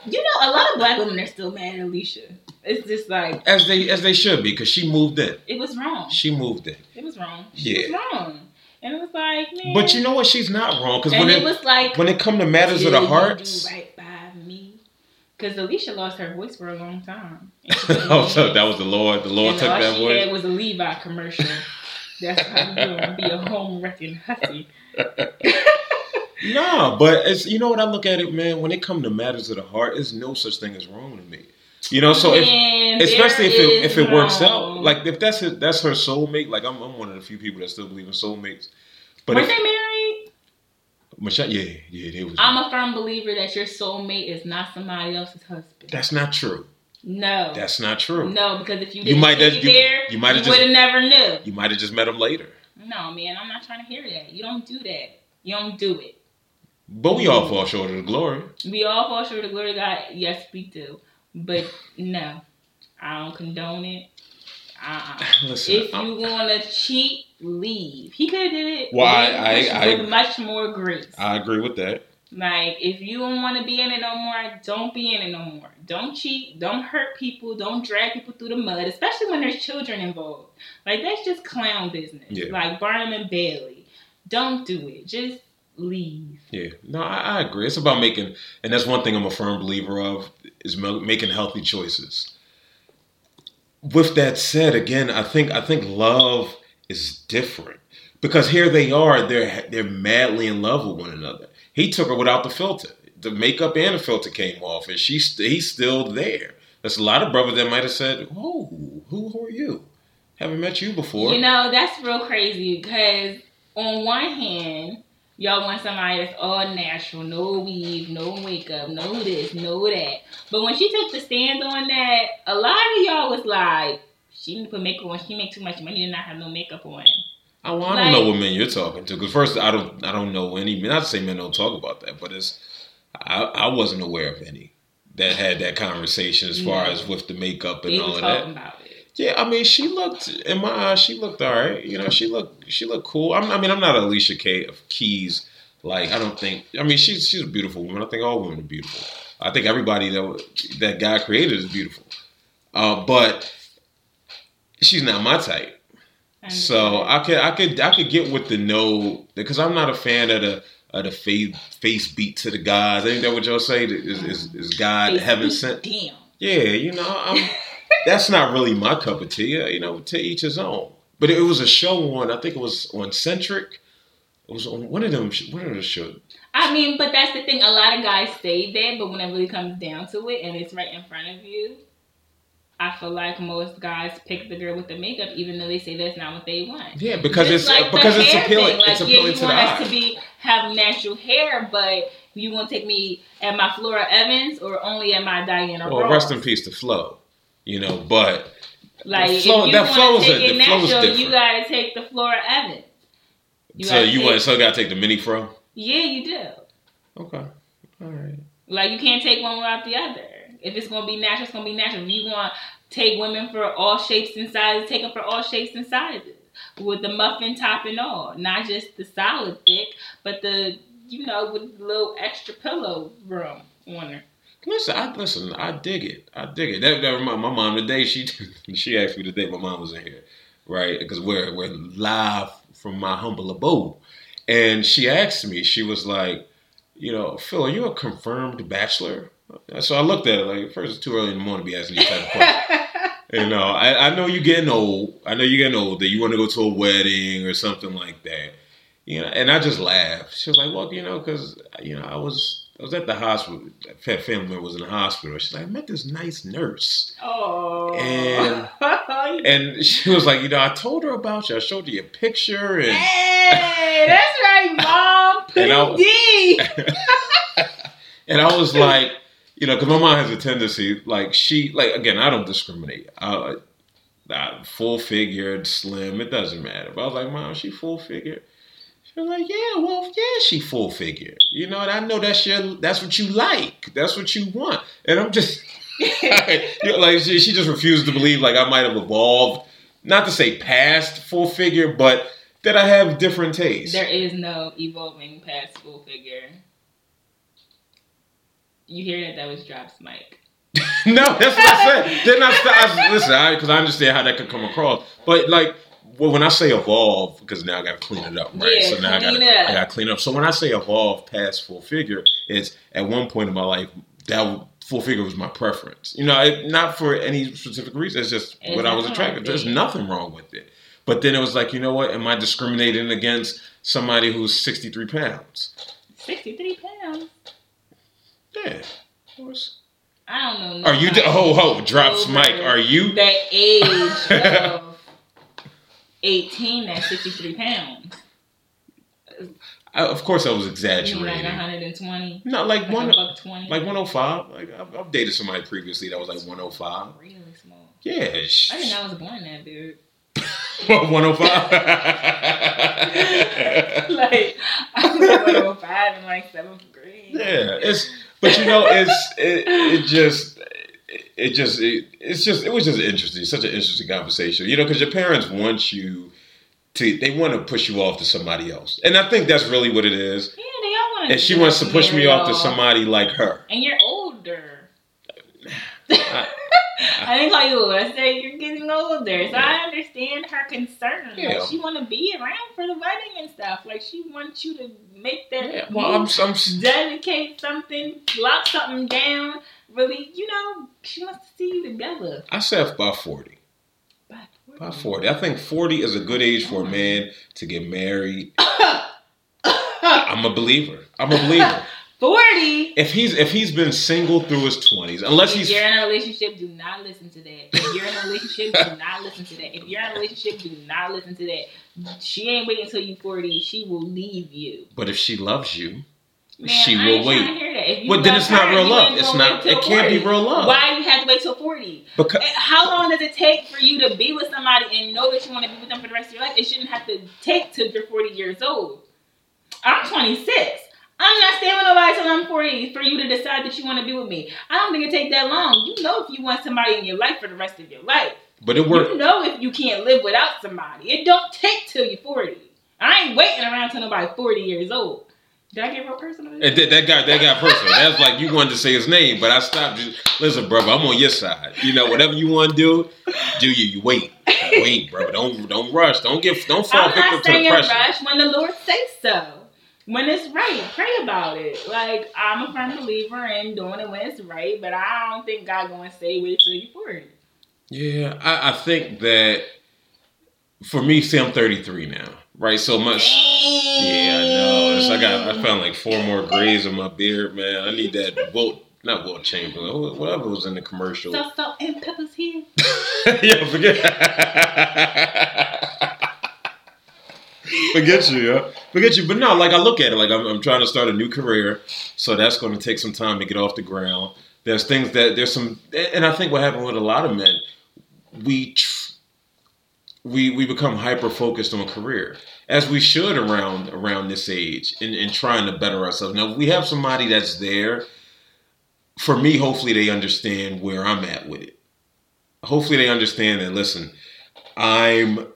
You know, a lot of black women are still mad at Alicia. It's just like As they as they should be, because she moved in. it was wrong. She moved in. It was was wrong. She Yeah. was wrong. And it was like, man. But you know what? She's not wrong because when it, it, was like, when it come to matters of "Will the do right by me. Because Alicia lost her voice for a long time. Oh, so that was the Lord. The Lord and took all that she voice. had was a Levi commercial. That's how you gonna be a home wrecking hussy. Nah, but it's you know what I look at it, man. When it come to matters of the heart, there's no such thing as wrong to me. You know, so if especially if it, if it works out, like if that's it, that's her soulmate. Like I'm, I'm one of the few people that still believe in soulmates. But were if they married? Michelle, yeah, yeah, they was. I'm a firm believer that your soulmate is not somebody else's husband. that's not true. no, That's not true. no, because if you You might have- you- there, you might have would have never knew. You might have just met him later. No, man, I'm not trying to hear that. You don't do that. You don't do it. But we all fall short of the glory. We all fall short of the glory of God. Yes, we do. But no, I don't condone it. Uh-uh. Listen, If you want to cheat, leave. He could have did it. Well, I- with- I- I- much more grace. I agree with that. Like, if you don't want to be in it no more, don't be in it no more. Don't cheat. Don't hurt people. Don't drag people through the mud, especially when there's children involved. Like, that's just clown business. Yeah. Like Barnum and Bailey. Don't do it. Just leave. Yeah, no, I, I agree. It's about making, and that's one thing I'm a firm believer of is making healthy choices. With that said, again, I think I think love is different because here they are, they're they're madly in love with one another. He took her without the filter, the makeup and the filter came off, and she's he's still there. There's a lot of brothers that might have said, "Oh, who, who are you? Haven't met you before." You know, that's real crazy because on one hand, y'all want somebody that's all natural, no weave, no makeup, no this, no that. But when she took the stand on that, a lot of y'all was like, she didn't put makeup on. She make too much money to not have no makeup on. Oh, well, I don't know what men you're talking to. Because first, I don't, I don't know any. Not to say men don't talk about that, but it's, I, I wasn't aware of any that had that conversation as far No. as with the makeup and all of that. Yeah, I mean, she looked in my eyes. She looked all right. You know, she looked, she looked cool. I'm, I mean, I'm not Alicia K of Keys. Like, I don't think. I mean, she's she's a beautiful woman. I think all women are beautiful. I think everybody that that God created is beautiful. Uh, but she's not my type. So I could I could I could get with the no because I'm not a fan of the of the face face beat to the gods. Ain't that what y'all say? Is is, is God Face heaven sent? Damn. Yeah, you know, I'm, that's not really my cup of tea. You know, to each his own. But it was a show on I think it was on Centric. It was on one of them. One of the shows. I mean, but that's the thing. A lot of guys say that, but when it really comes down to it, and it's right in front of you, I feel like most guys pick the girl with the makeup, even though they say that's not what they want. Yeah, because Just it's like because it's appealing. thing. Like, it's yeah, appealing you to the want us eye. to be have natural hair, but you want to take me at my Florida Evans or only at my Diana well, Ross. rest in peace to Flo. You know, but Like The if you that want flow to is take it the flow is natural, you gotta take the Florida Evans. You so you want so got to take the mini fro. Yeah, you do. Okay, all right. Like you can't take one without the other. If it's gonna be natural, it's gonna be natural. If you want to take women for all shapes and sizes, take them for all shapes and sizes with the muffin top and all, not just the solid thick, but the you know with the little extra pillow room on her. Listen, I listen. I dig it. I dig it. That, that remind my mom today. She she asked me today. My mom was in here, right? Because we're we're live from my humble abode, and she asked me. She was like, you know, Phil, are you a confirmed bachelor? So I looked at it like, first, it's too early in the morning to be asking these type of questions. You know, I, I know you're getting old. I know you're getting old. That you want to go to a wedding or something like that. You know, and I just laughed. She was like, "Well, you know, because you know, I was I was at the hospital. Family member was in the hospital. She's like, I met this nice nurse, oh, And- and she was like, you know, I told her about you. I showed you a picture, and hey, that's right, mom. And I- and I was like, you know, because my mom has a tendency, like she, like again, I don't discriminate. I, I, full figured, slim, it doesn't matter. But I was like, mom, she full figured. Was like, yeah, well, yeah, she full figure. You know, and I know that's your, that's what you like, that's what you want. And I'm just, you know, like she, she just refused to believe, like I might have evolved, not to say past full figure, but that I have different tastes. There is no evolving past full figure. You hear that? That was drops mic. no, that's what I said. Then I, I listen, because I, understand how that could come across. But like well, when I say evolve, because now I got to clean it up, right? Yeah, so now I got clean to up. I got to clean up. So when I say evolve past full figure, it's at one point in my life that full figure was my preference. You know, it, not for any specific reason. It's just There's what I was attracted. There's nothing wrong with it. But then it was like, you know what? Am I discriminating against somebody who's 63 pounds? 63 pounds. Yeah, of course. I don't know. Are you? nobody Ho ho! Drops mic. Are you? that age 18 that's 63 pounds? I, of course, I was You mean like exaggerating. 120? Not like Like one, buck 20? like 105. Like I've, I've dated somebody previously that was like 105. Really small. Yeah, I sh- didn't know I was born that big. 105. like, I was like 105 in like seventh grade. yeah, it's but you know it's it, it just it just it, it's just it was just interesting, such an interesting conversation. You know, because your parents want you to they want to push you off to somebody else, and I think that's really what it is. Yeah, they all want And she wants to push me off to somebody like her. And you're older. I- I didn't call you old. I said you're getting older. So I understand her concern. Yeah. Like she want to be around for the wedding and stuff. Like she wants you to make that Yeah, well, I'm, I'm dedicate something, lock something down. Really, you know, she wants to see you together. I said about 40. But About 40. I think 40 is a good age for a man to get married. I'm a believer. I'm a believer. Forty. if he's if he's been single through his 20s, unless If he's you're in a relationship, do not listen to that. If you're in a relationship, do not listen to that. If you're in a relationship, do not listen to that. She ain't waiting until you 40. She will leave you. but if she loves you, Man, she I will ain't trying to wait. hear that. If But then it's not her, real love. It's not it can't be real love. Why you have to wait till 40? Because eh, How long does it take for you to be with somebody and know that you want to be with them for the rest of your life? It shouldn't have to take till you're 40 years old. I'm 26. I'm not staying with nobody till I'm 40 for you to decide that you want to be with me. I don't think it take that long. You know if you want somebody in your life for the rest of your life. but it worked You know if you can't live without somebody. It don't take till you're 40. I ain't waiting around till nobody 40 years old. Did I get real personal? That, that guy, that guy personal. That's like you wanted to say his name, but I stopped. You. Listen, brother, I'm on your side. You know, whatever you want to do, do you. You wait, wait, brother. Don't don't rush. Don't get don't fall I'm victim to the saying pressure. rush when the Lord says so. When it's right, pray about it. Like I'm a firm believer in doing it when it's right, but I don't think God gonna say wait till you're 40. Yeah, I, I think that for me, see, I'm 33 now, right? So much. Yeah, I know. It's, I got. I found like four more grays in my beard, man. I need that Wilt, not Wilt Chamberlain, whatever was in the commercial. So salt and peppers here. yeah, forget. forget you, yeah. Forget you. But no, like I look at it, like I'm, I'm trying to start a new career, so that's going to take some time to get off the ground. There's things that there's some, and I think what happened with a lot of men, we tr- we we become hyper focused on career as we should around around this age and, and trying to better ourselves. Now we have somebody that's there. For me, hopefully they understand where I'm at with it. Hopefully they understand that listen i'm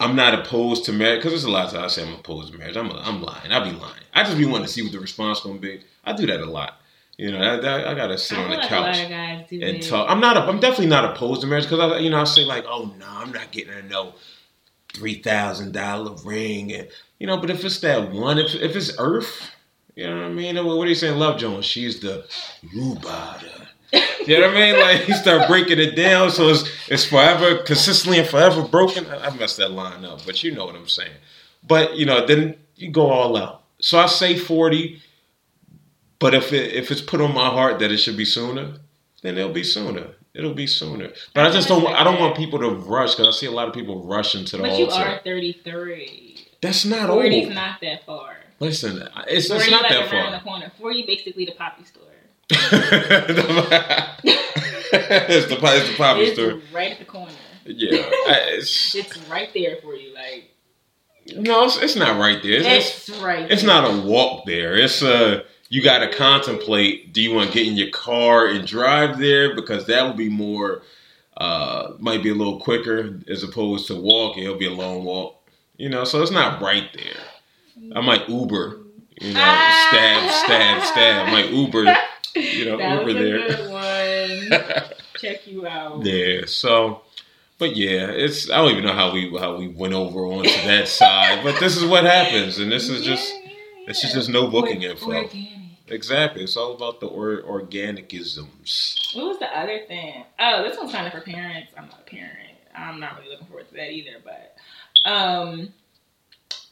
i'm not opposed to marriage because there's a lot of times i say i'm opposed to marriage. I'm, I'm lying. I'll be lying. I just be wanting to see what the response to be. I do that a lot you know I, gotta sit I on the like couch lot of guys do and that. talk i'm not i'm definitely not opposed to marriage because i you know i say like oh no i'm not getting a no $3000 ring and you know but if it's that one if, if it's earth you know what i mean what are you saying love jones she's the rhubarb you know what I mean? Like you start breaking it down, so it's it's forever consistently and forever broken. I I messed that line up, but you know what I'm saying. But you know, then you go all out. So I say 40, but if it if it's put on my heart that it should be sooner, then it'll be sooner. It'll be sooner. But I just don't. I don't want people to rush because I see a lot of people rushing to the But you are 33. That's not 40 is old. not that far. Listen, it's, 40 it's not like that around the far. corner. 40 basically the poppy store. it's the it's the poppy it's store. right at the corner. Yeah, I- it's, It's right there for you. Like no, it's, it's not right there. It's, it's, it's right. it's there. not a walk there. It's a you got to contemplate. Do you want to get in your car and drive there because that would be more, uh, might be a little quicker as opposed to walking. It'll be a long walk. You know, so it's not right there. I might Uber. You know, stab, stab, stab. I might Uber. You know, that Uber there. Check you out. Yeah. So, But yeah, it's I don't even know how we how we went over onto that side, but this is what happens, and this is just Yeah, yeah, this is just no booking info. Exactly, it's all about the or, organicisms. What was the other thing? Oh, this one's kind of for parents. I'm not a parent. I'm not really looking forward to that either. But um,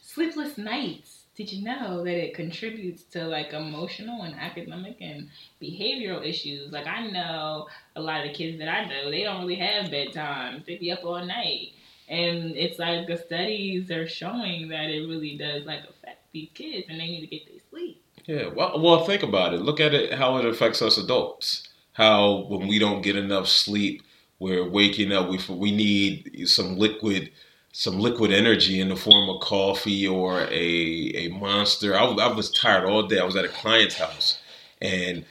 sleepless nights. Did you know that it contributes to like emotional and academic and behavioral issues? Like I know a lot of the kids that I know, they don't really have bedtimes. They be up all night. And it's like the studies are showing that it really does like affect these kids and they need to get their sleep. Yeah, well, well, think about it. Look at it how it affects us adults. How when we don't get enough sleep, we're waking up. We we need some liquid, some liquid energy in the form of coffee or a a monster. I, I was tired all day. I was at a client's house, and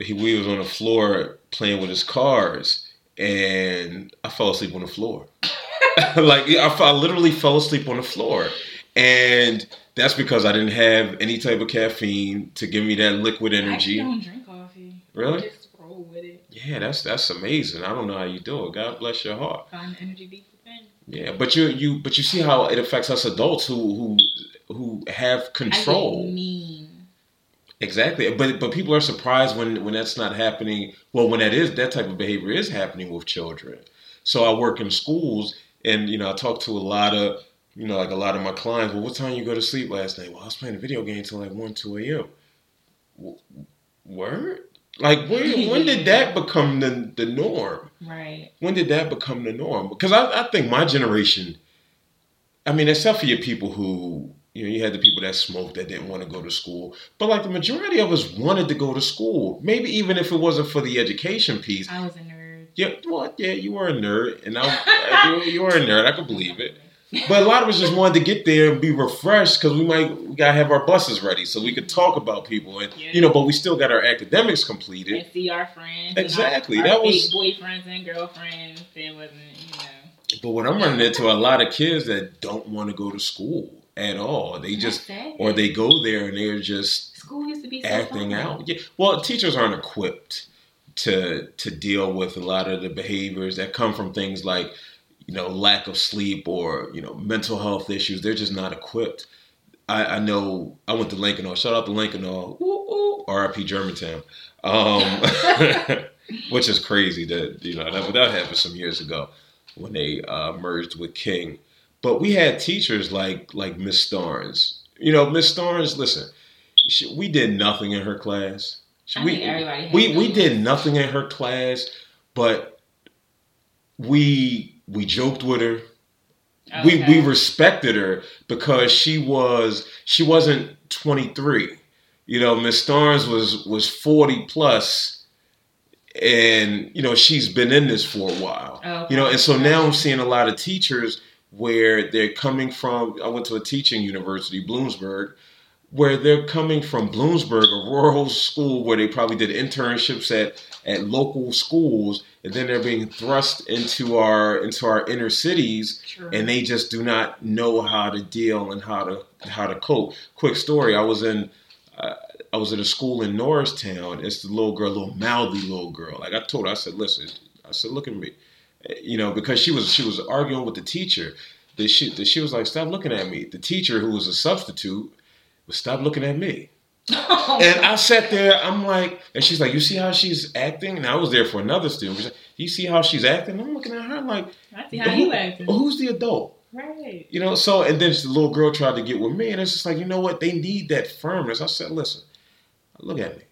he we was on the floor playing with his cars, and I fell asleep on the floor. like I, I literally fell asleep on the floor, and that's because I didn't have any type of caffeine to give me that liquid energy. I don't drink coffee. Really? I just roll with it. Yeah, that's that's amazing. I don't know how you do it. God bless your heart. Find energy. Yeah, but you you but you see how it affects us adults who who who have I control. mean. Exactly. But but people are surprised when when that's not happening. Well, when that is that type of behavior is happening with children. So I work in schools, and you know I talk to a lot of you know like a lot of my clients. Well, what time you go to sleep last night? Well, I was playing a video game till like one two a.m. W- Word. Like when when did that become the the norm? Right. when did that become the norm? Because I, I think my generation, I mean, except for your people who, you know, you had the people that smoked that didn't want to go to school, but like the majority of us wanted to go to school. Maybe even if it wasn't for the education piece. I was a nerd. Yeah, well, yeah, you were a nerd, and I, you, you were a nerd. I could believe it. But a lot of us just wanted to get there and be refreshed because we might we gotta have our buses ready so we could talk about people and Yeah. you know, but we still got our academics completed. And see our friends. Exactly, our, our that was- boyfriends and girlfriends. It wasn't, you know. But what I'm running into a lot of kids that don't want to go to school at all. They just or they go there and they're just School used to be so acting fun. out. Yeah. Well, teachers aren't equipped to to deal with a lot of the behaviors that come from things like you know lack of sleep or you know mental health issues. They're just not equipped. I, I know. I went to Lincoln. Shout out to Lincoln. Ooh, R.I.P. Germantown. Um, which is crazy that you know that, that happened some years ago when they uh, merged with King. But we had teachers like like Miss Starnes. You know, Miss Starnes. Listen, she, we did nothing in her class. I we we we did nothing in her class, but we we joked with her. Oh, we we respected her because she was she wasn't 23. You know, Miss Starnes was was 40 plus, and you know she's been in this for a while. Oh, okay. You know, and so now I'm seeing a lot of teachers where they're coming from. I went to a teaching university, Bloomsburg, where they're coming from Bloomsburg, a rural school where they probably did internships at at local schools, and then they're being thrust into our into our inner cities True. and they just do not know how to deal and how to how to cope. Quick story: I was in uh, I was at a school in Norristown. It's the little girl, little mouthy little girl. Like I told her, I said, "Listen," I said, "Look at me," you know, because she was she was arguing with the teacher. That she that she was like, "Stop looking at me." The teacher, who was a substitute, was stop looking at me. And I sat there, I'm like, and she's like, you see how she's acting? And I was there for another student. Like, you see how she's acting? I'm looking at her like, I see how you acting. who's the adult? Right. You know, so and then the little girl tried to get with me, and it's just like, you know what? They need that firmness. I said, listen, look at me.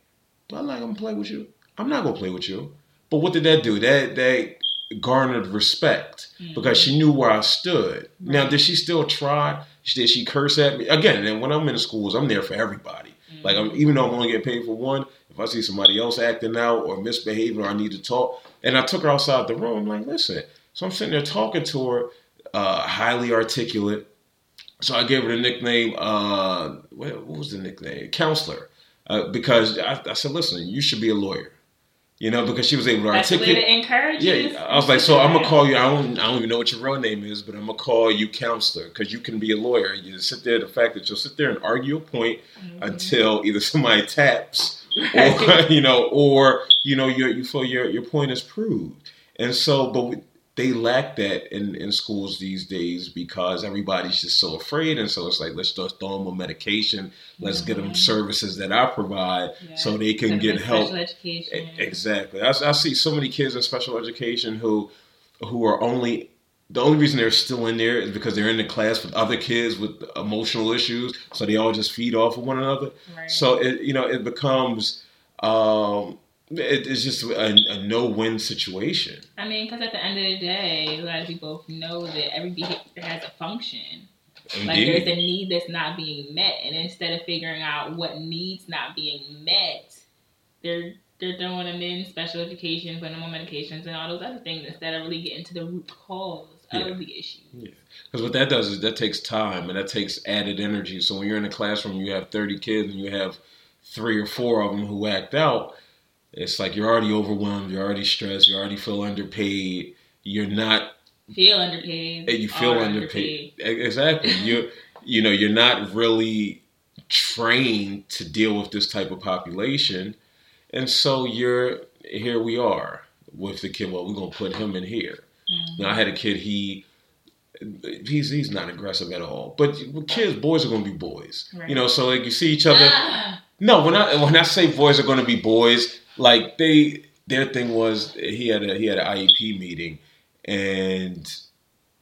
Do I like I'm gonna play with you? I'm not gonna play with you. But what did that do? That that garnered respect mm-hmm. because she knew where I stood. Now, did she still try? Did she curse at me again? And when I'm in the schools, I'm there for everybody. Like, I'm, even though I'm only getting paid for one, if I see somebody else acting out or misbehaving or I need to talk, and I took her outside the room, I'm like, listen. So I'm sitting there talking to her, uh, highly articulate. So I gave her the nickname. Uh, what, what was the nickname? Counselor, uh, because I, I said, listen, you should be a lawyer. You know, because she was able to That's the way to encourage Yeah, you. I was like, so I'm gonna call you. I don't, I don't even know what your real name is, but I'm gonna call you counselor because you can be a lawyer. You sit there. The fact that you'll sit there and argue a point Mhm. until either somebody taps, or you know, or you know, your you feel your your point is proved. And so, but they lack that in, in schools these days because everybody's just so afraid. And so it's like, let's just throw them a medication. Let's get them services that I provide yeah. so they can get help. Education. Exactly. I, I see so many kids in special education who who are only the only reason they're still in there is because they're in the class with other kids with emotional issues, so they all just feed off of one another. Right. So it you know it becomes um, it, it's just a, a no-win situation. I mean, because at the end of the day, as we both know that every behavior has a function. Indeed. Like there's a need that's not being met, and instead of figuring out what needs not being met, they're they're throwing them in special education, putting them on medications, and all those other things instead of really getting to the root cause yeah. of the issue. Yeah, because what that does is that takes time and that takes added energy. So when you're in a classroom, you have 30 kids and you have three or four of them who act out it's like you're already overwhelmed, you're already stressed, you already feel underpaid. You're not feel underpaid. You feel underpaid. underpaid. Exactly. you you know, you're not really trained to deal with this type of population. And so you're here we are with the kid. Well, we're gonna put him in here. Mm-hmm. Now I had a kid, he he's he's not aggressive at all. But kids, boys are gonna be boys. Right. You know, so like you see each other. Ah. No, when I when I say boys are gonna be boys, like they their thing was he had a he had an IEP meeting and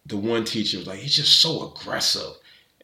the one teacher was like he's just so aggressive.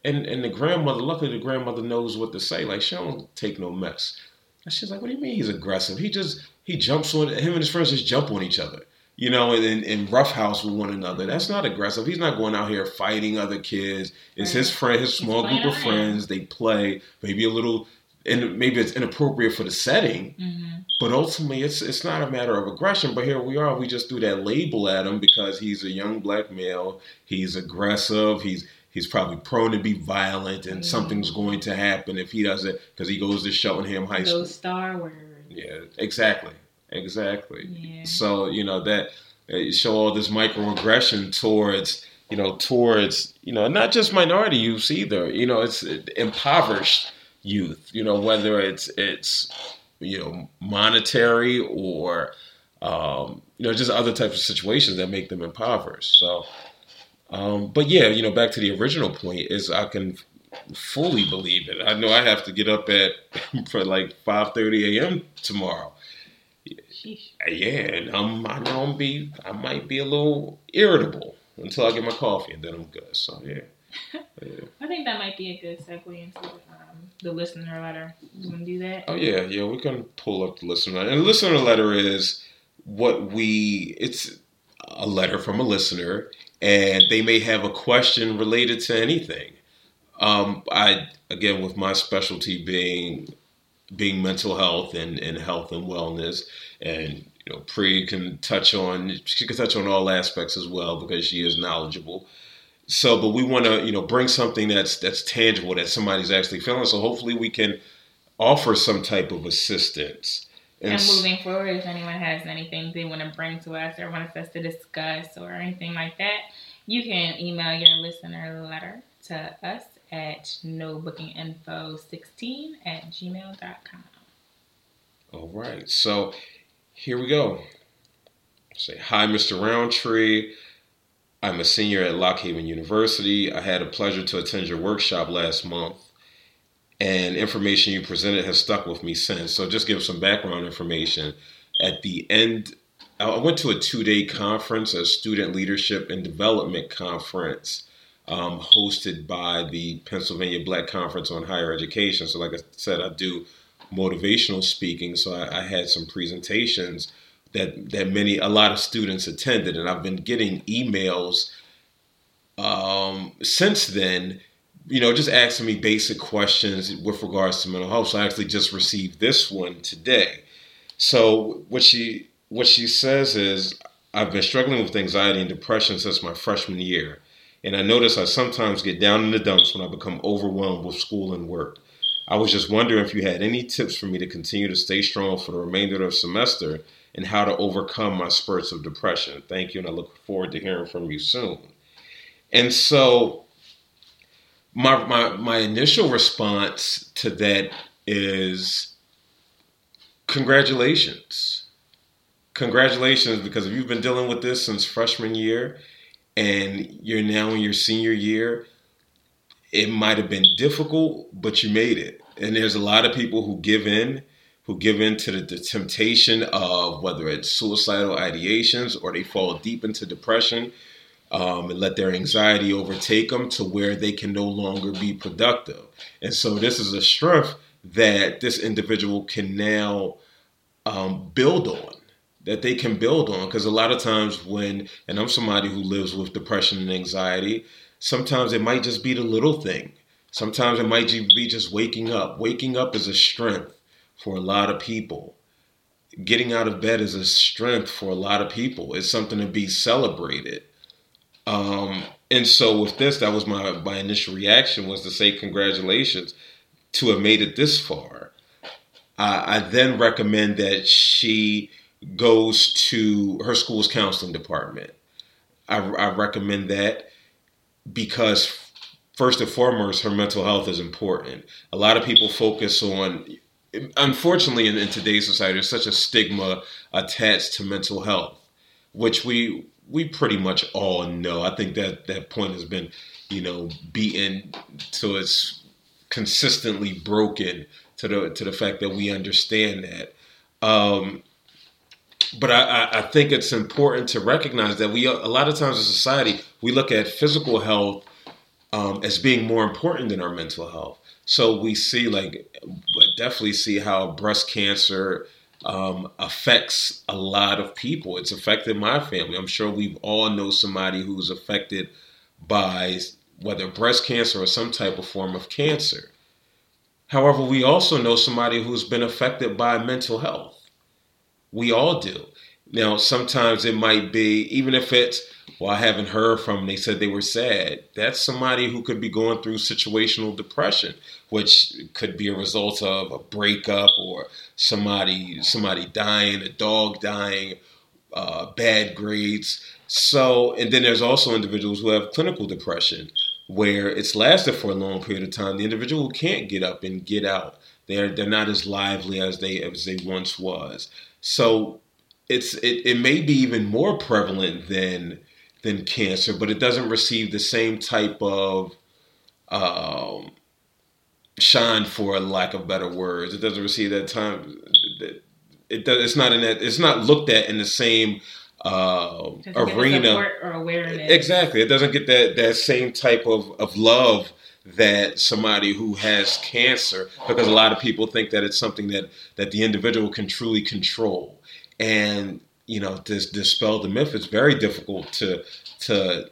And and the grandmother luckily the grandmother knows what to say. Like she don't take no mess. And she's like what do you mean he's aggressive? He just he jumps on him and his friends just jump on each other you know and in roughhouse with one another. That's not aggressive. He's not going out here fighting other kids. It's right. his friend his small group of friends. They play. Maybe a little and maybe it's inappropriate for the setting, mm-hmm. but ultimately it's it's not a matter of aggression. But here we are, we just threw that label at him because he's a young black male, he's aggressive, he's he's probably prone to be violent, and mm-hmm. something's going to happen if he doesn't because he goes to Cheltenham High School. Those star words. Yeah, exactly, exactly. Yeah. So you know that uh, show all this microaggression towards you know towards you know not just minority youths either. You know it's impoverished youth. You know, whether it's it's you know monetary or um, you know just other types of situations that make them impoverished. So, um, but yeah, you know, back to the original point is I can fully believe it. I know I have to get up at for like five thirty a.m. tomorrow. Sheesh. Yeah, and I'm I know I'm be I might be a little irritable until I get my coffee and then I'm good. So yeah. yeah. I think that might be a good segue into the listener letter. You want to do that? Oh yeah, yeah. We can pull up the listener letter. And the listener letter is what we. It's a letter from a listener, and they may have a question related to anything. Um, I again, with my specialty being being mental health and, and health and wellness, and you know, Pre can touch on she can touch on all aspects as well because she is knowledgeable. So, but we want to, you know, bring something that's that's tangible that somebody's actually feeling. So hopefully we can offer some type of assistance. And, and moving forward, if anyone has anything they want to bring to us or wants us to discuss or anything like that, you can email your listener letter to us at nobookinginfo16 at gmail.com. All right. So here we go. Say, hi, Mr. Roundtree. I'm a senior at Lock Haven University. I had a pleasure to attend your workshop last month, and information you presented has stuck with me since. So, just give some background information. At the end, I went to a two day conference, a student leadership and development conference. Um, hosted by the Pennsylvania Black Conference on Higher Education. So, like I said, I do motivational speaking. So, I, I had some presentations that that many a lot of students attended, and I've been getting emails um, since then. You know, just asking me basic questions with regards to mental health. So I actually just received this one today. So what she what she says is, I've been struggling with anxiety and depression since my freshman year, and I notice I sometimes get down in the dumps when I become overwhelmed with school and work. I was just wondering if you had any tips for me to continue to stay strong for the remainder of the semester and how to overcome my spurts of depression. Thank you, and I look forward to hearing from you soon. And so, my my my initial response to that is congratulations. congratulations because if you've been dealing with this since freshman year and you're now in your senior year, it might have been difficult, but you made it. And there's a lot of people who give in, who give in to the, the temptation of whether it's suicidal ideations or they fall deep into depression um, and let their anxiety overtake them to where they can no longer be productive. And so this is a strength that this individual can now um, build on that they can build on. Because a lot of times when and i'm somebody who lives with depression and anxiety sometimes it might just be the little thing. Sometimes it might be just waking up. Waking up is a strength for a lot of people getting out of bed is a strength for a lot of people it's something to be celebrated um, and so with this that was my my initial reaction was to say congratulations to have made it this far I, I then recommend that she goes to her school's counseling department. I, I recommend that because first and foremost, her mental health is important. A lot of people focus on, unfortunately, in, in, today's society, there's such a stigma attached to mental health, which we we pretty much all know. I think that that point has been, you know, beaten so it's consistently broken to the to the fact that we understand that. Um, but I, I think it's important to recognize that we a lot of times in society we look at physical health um, as being more important than our mental health. So we see like definitely see how breast cancer um, affects a lot of people. It's affected my family. I'm sure we all know somebody who's affected by whether breast cancer or some type of form of cancer. However, we also know somebody who's been affected by mental health. We all do. Now, sometimes it might be, even if it's, well, I haven't heard from them, they said they were sad. That's somebody who could be going through situational depression, which could be a result of a breakup or somebody somebody dying, a dog dying, uh, bad grades. So, and then there's also individuals who have clinical depression where it's lasted for a long period of time. The individual can't get up and get out. They're they're not as lively as they as they once was. So it's it, it may be even more prevalent than than cancer, but it doesn't receive the same type of um, shine, for lack of better words. It doesn't receive that time. It does. It's not in that. It's not looked at in the same uh, arena or awareness. Exactly. It doesn't get that that same type of of love that somebody who has cancer because a lot of people think that it's something that that the individual can truly control and you know to dispel the myth it's very difficult to to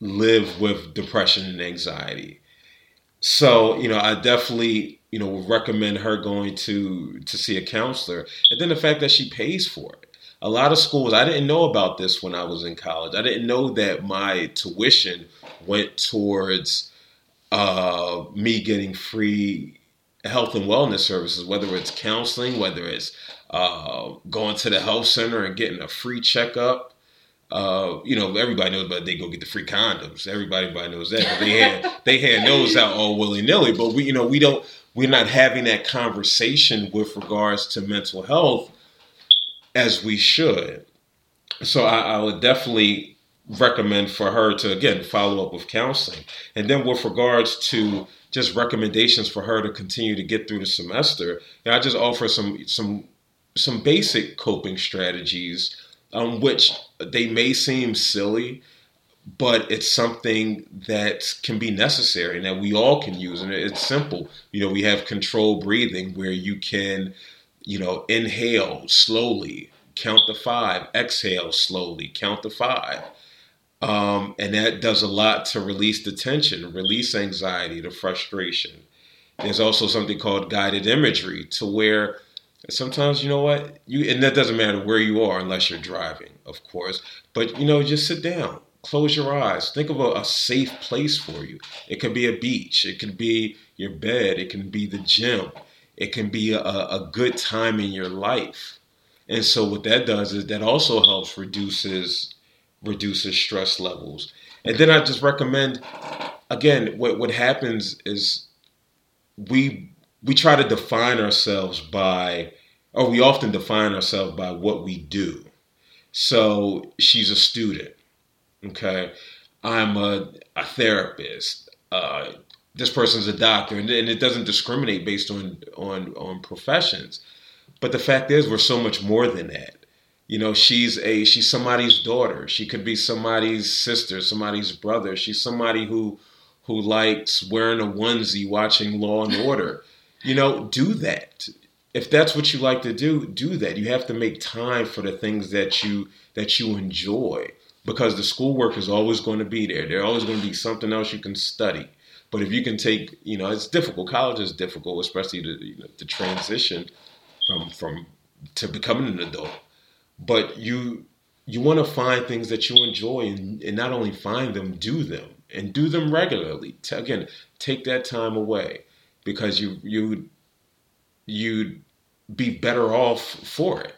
live with depression and anxiety. So you know i definitely you know would recommend her going to to see a counselor. And then the fact that she pays for it. A lot of schools i didn't know about this when i was in college. I didn't know that my tuition went towards uh, me getting free health and wellness services, whether it's counseling, whether it's uh, going to the health center and getting a free checkup. Uh, you know, everybody knows about they go get the free condoms. Everybody, everybody knows that. But they had they hand those out all willy nilly. But we, you know, we don't. We're not having that conversation with regards to mental health as we should. So I, I would definitely recommend for her to again follow up with counseling, and then with regards to just recommendations for her to continue to get through the semester. And I just offer some some some basic coping strategies, um, which they may seem silly, but it's something that can be necessary and that we all can use. And it's simple. You know, we have control breathing where you can, you know, inhale slowly, count the five, exhale slowly, count the five. Um, and that does a lot to release the tension, release anxiety, the frustration. There's also something called guided imagery to where sometimes you know what you and that doesn't matter where you are unless you're driving, of course. But you know, just sit down, close your eyes, think of a, a safe place for you. It could be a beach, it could be your bed, it can be the gym, it can be a, a good time in your life. And so what that does is that also helps reduces reduces stress levels. And then I just recommend again what what happens is we we try to define ourselves by or we often define ourselves by what we do. So she's a student. Okay. I'm a, a therapist. Uh, this person's a doctor, and, and it doesn't discriminate based on on on professions. But the fact is, we're so much more than that. You know, she's a she's somebody's daughter. She could be somebody's sister, somebody's brother. She's somebody who who likes wearing a onesie, watching Law and Order. You know, do that. If that's what you like to do, do that. You have to make time for the things that you that you enjoy because the schoolwork is always going to be there. There's always going to be something else you can study. But if you can take, you know, it's difficult. College is difficult, especially the, you know, the transition from from to becoming an adult. But you you want to find things that you enjoy and, and not only find them, do them and do them regularly. Again, take that time away because you you you'd be better off for it.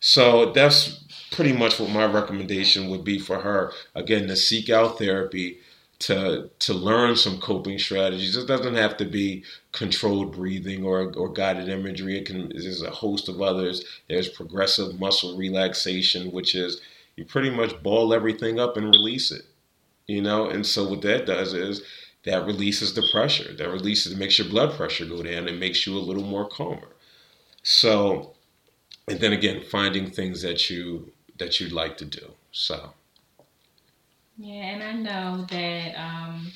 So that's pretty much what my recommendation would be for her. Again, to seek out therapy, to to learn some coping strategies. It doesn't have to be controlled breathing or or guided imagery. It can there's a host of others. There's progressive muscle relaxation, which is you pretty much ball everything up and release it. You know, and so what that does is that releases the pressure. That releases makes your blood pressure go down and makes you a little more calmer. So and then again finding things that you that you'd like to do. So yeah, and I know that um,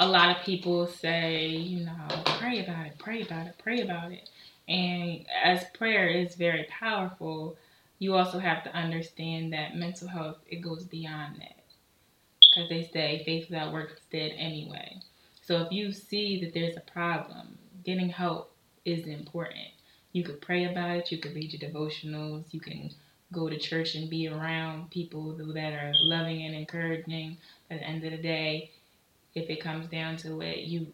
a lot of people say, you know, pray about it, pray about it, pray about it. And as prayer is very powerful, you also have to understand that mental health it goes beyond that. Because they say faith without works is dead anyway. So if you see that there's a problem, getting help is important. You could pray about it, you could read your devotionals, you can go to church and be around people that are loving and encouraging. At the end of the day, if it comes down to it, you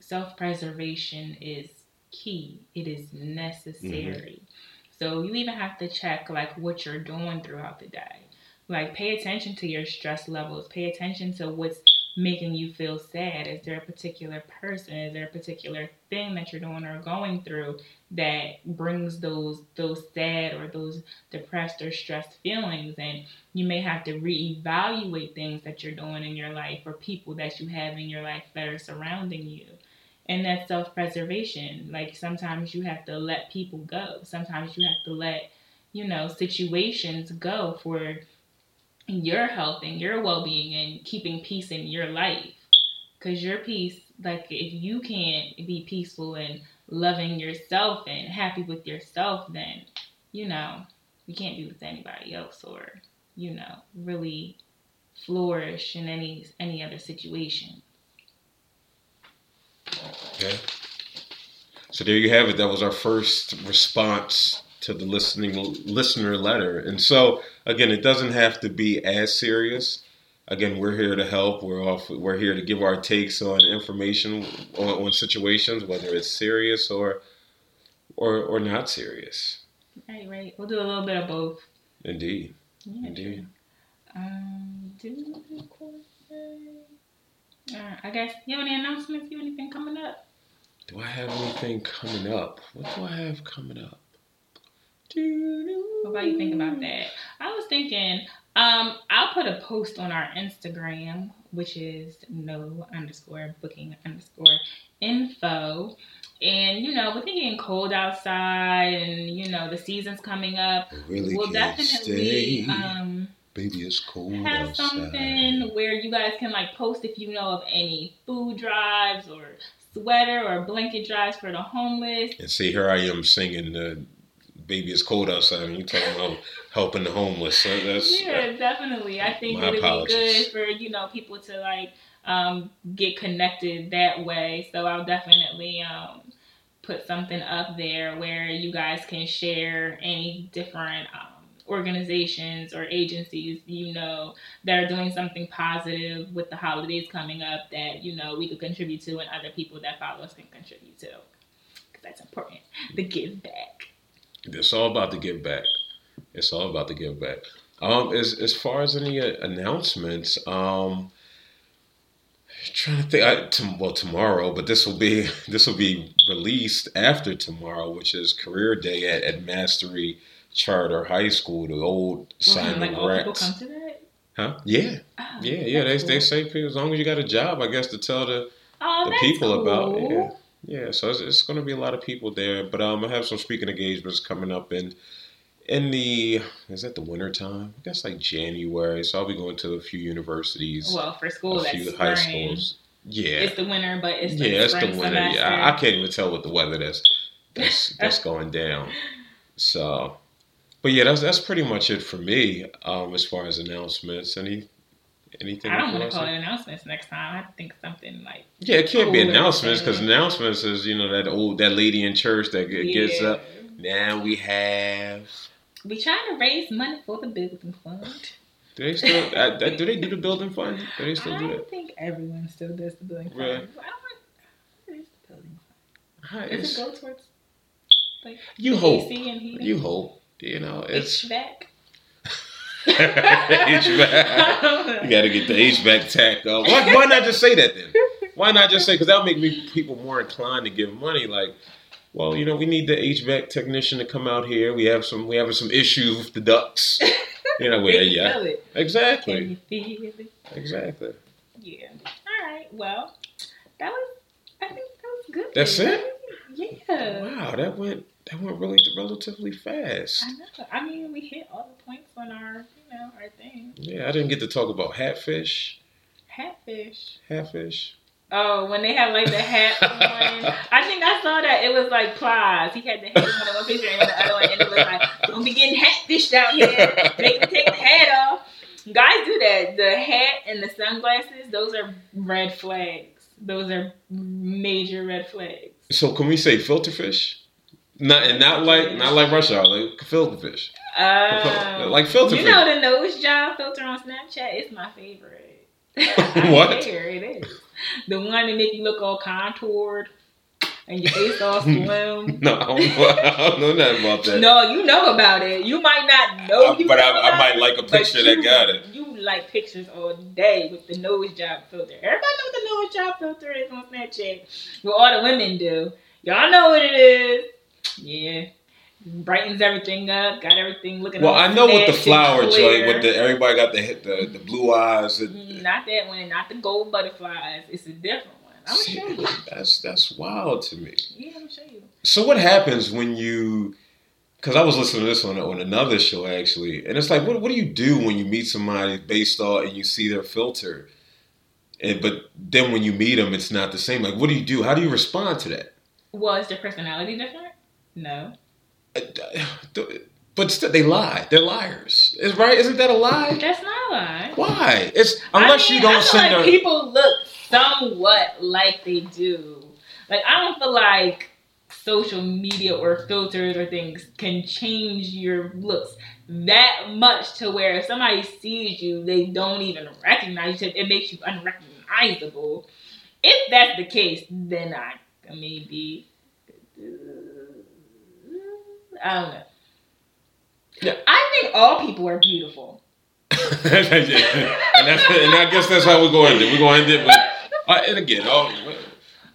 self preservation is key. It is necessary. Mm-hmm. So you even have to check like what you're doing throughout the day. Like pay attention to your stress levels. Pay attention to what's making you feel sad? Is there a particular person? Is there a particular thing that you're doing or going through that brings those those sad or those depressed or stressed feelings? And you may have to reevaluate things that you're doing in your life or people that you have in your life that are surrounding you. And that's self preservation. Like sometimes you have to let people go. Sometimes you have to let, you know, situations go for your health and your well-being and keeping peace in your life. Because your peace like if you can't be peaceful and loving yourself and happy with yourself then you know you can't be with anybody else or you know really flourish in any any other situation. Okay. So there you have it. That was our first response to the listening listener letter. And so again, it doesn't have to be as serious. Again, we're here to help. We're off. We're here to give our takes on information on, on situations, whether it's serious or or or not serious. Right, right. We'll do a little bit of both. Indeed. Yeah, Indeed. Um, do uh, I guess you have any announcements? You have anything coming up? Do I have anything coming up? What do I have coming up? What about you think about that? I was thinking, um, I'll put a post on our Instagram, which is no underscore booking underscore info. And you know, with it getting cold outside, and you know the season's coming up, really we'll definitely um, baby, it's cold have outside. something where you guys can like post if you know of any food drives or sweater or blanket drives for the homeless. And see, here I am singing the baby, it's cold outside, and you talking about helping the homeless. So that's yeah, definitely. I think it'd apologies. be good for you know people to like um, get connected that way. So I'll definitely um, put something up there where you guys can share any different. Um, organizations or agencies you know that are doing something positive with the holidays coming up that you know we could contribute to and other people that follow us can contribute to because that's important the give back it's all about the give back. It's all about the give back. Um, as as far as any uh, announcements, um, trying to think. I, to, well, tomorrow, but this will be this will be released after tomorrow, which is Career Day at, at Mastery Charter High School, the old Simon like all people come to that. Huh? Yeah, Oh, yeah, yeah. They that's they say people as long as you got a job, I guess, to tell the oh, the people about it, cool. Yeah. So it's, it's going to be a lot of people there, but um, I have some speaking engagements coming up in in the is that the winter time? I guess like January. So I'll be going to a few universities, Well, for school, a few spring. high schools. Yeah, It's the winter, but it's yeah, it's the spring winter. semester. Yeah, I, I can't even tell what the weather that's that's that's going down. So, but yeah, that's that's pretty much it for me um, as far as announcements. Any anything? I don't want to call it announcements next time. I think something like Yeah, it can't be announcements because announcements is you know that old that lady in church that g- gets up. Now we have. We trying to raise money for the building fund. Do they still? uh, uh, do they do the building fund? Do they still do it? I that? think everyone still does the building fund. Really? I don't the building fund? Does it's- it go towards like You hope. AC and heating? You hope. You know it's HVAC? HVAC. You got to get the HVAC tacked up. Why, why not just say that then? Why not just say? Because that'll make me people more inclined to give money. Like, well, you know, we need the HVAC technician to come out here. We have some. We have some issues with the ducts. You know, Can yeah, you yeah, feel it? Can exactly, you feel it? exactly. Yeah. All right. Well, that was. I think that was good. That's it? Yeah. Wow, that went that went really relatively fast. I know. I mean, we hit all the points on our, you know, our thing. Yeah, I didn't get to talk about hatfish. Hatfish. Hatfish. Oh, when they had like the hat on. I think I saw that. It was like Plies. He had the hat on one picture and the other one, and it was like, "Don't be getting hatfished out here. Make take the hat off." Guys do that. The hat and the sunglasses. Those are red flags. Those are major red flags. So can we say filter fish? Not and not like not like rush hour, like filter fish. Um, Like filter You know the nose job filter on Snapchat is my favorite. What? Here it is. The one that make you look all contoured and your face all slim. No, I don't, know, I don't know nothing about that. No, you know about it. You might not know. You but know I, I might it, like a picture that you- got it. You like pictures all day with the nose job filter. Everybody know what the nose job filter is on Snapchat. What all the women do. Y'all know what it is. Yeah. Brightens everything up, got everything looking Well, I know with the flower clear. with the everybody got the the, the blue eyes. And, Mm, Not that one, not the gold butterflies. It's a different one. I'm See, gonna show you. that's that's wild to me. Yeah, I'm gonna show you. So what happens when you? Because I was listening to this on on another show actually, and it's like, what what do you do when you meet somebody based on and you see their filter, and but then when you meet them, it's not the same. Like, what do you do? How do you respond to that? Well, is their personality different? No. Uh, uh, but still, they lie. They're liars. Is right? Isn't that a lie? That's not a lie. Why? It's unless I mean, you don't I feel send like a. people look somewhat like they do. Like I don't feel like social media or filters or things can change your looks that much to where if somebody sees you, they don't even recognize you. It makes you unrecognizable. If that's the case, then I maybe I don't know. Yeah. I think all people are beautiful. and, that's, and I guess that's how we're going to end it. We're going to end it with. Uh, and again, oh,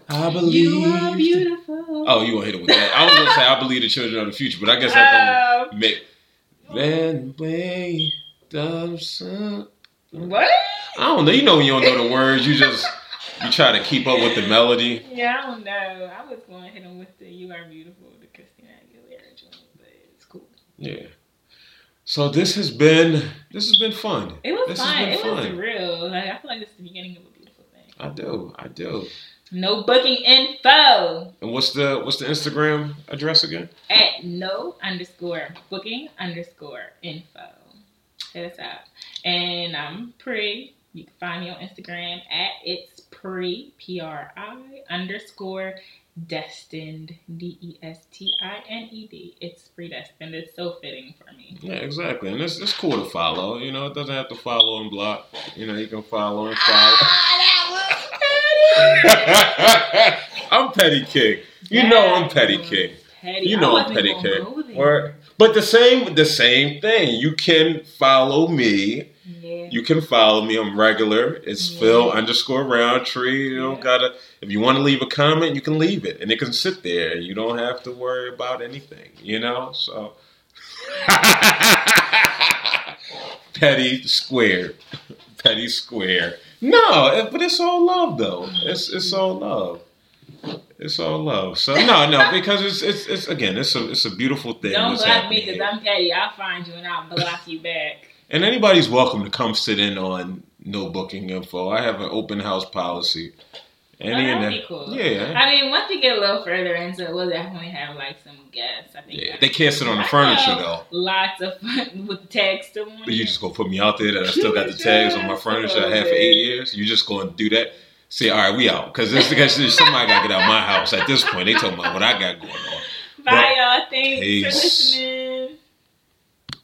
I believe. You are beautiful. Oh, you want to hit it with that? I was gonna say I believe the children of the future, but I guess that Um, don't make. Then way the sun. what? I don't know. You know when you don't know the words, you just you try to keep up with the melody. Yeah, I don't know. I was going to hit him with the "You Are Beautiful" the Christina Aguilera joint, but it's cool. Yeah. So this has been this has been fun. It was This has fun. been It was real. Like I feel like this is the beginning of a beautiful thing. I do. I do. No booking info And what's the what's the Instagram address again? at no underscore booking underscore info. Hit us out. And I'm Pri. You can find me on Instagram at it's Pri P R I underscore destined D E S T I N E D. It's predestined. It's so fitting for me. Yeah, exactly. And it's, it's cool to follow. You know, it doesn't have to follow and block. You know, you can follow and follow. I'm Petty King. You know I'm Petty King. Petty. You know I'm Petty even King. gonna go there. Word. But the same the same thing. You can follow me You can follow me. I'm regular. It's Yeah. Phil underscore Roundtree. You don't Yeah. gotta. If you want to leave a comment, you can leave it, and it can sit there. You don't have to worry about anything. You know. So. Petty square. Petty square. No, but it's all love though. It's it's all love. It's all love. So no, no, because it's it's it's again, it's a it's a beautiful thing. Don't block me because. I'm petty. I'll find you and I'll block you back. And anybody's welcome to come sit in on no booking info. I have an open house policy. Oh, Any Oh, and that'd be cool. Yeah. I mean, once we get a little further into it, we'll definitely have like some guests. I think. Yeah, they can't sit on the I furniture though. Lots of fun with the text. on But you just gonna put me out there that I still got the tags on my furniture I had for eight years. You just gonna do that? Say, all right, we out because this because somebody gotta get out of my house at this point. They talking about what I got going on. Bye, y'all. Thanks Peace. for listening.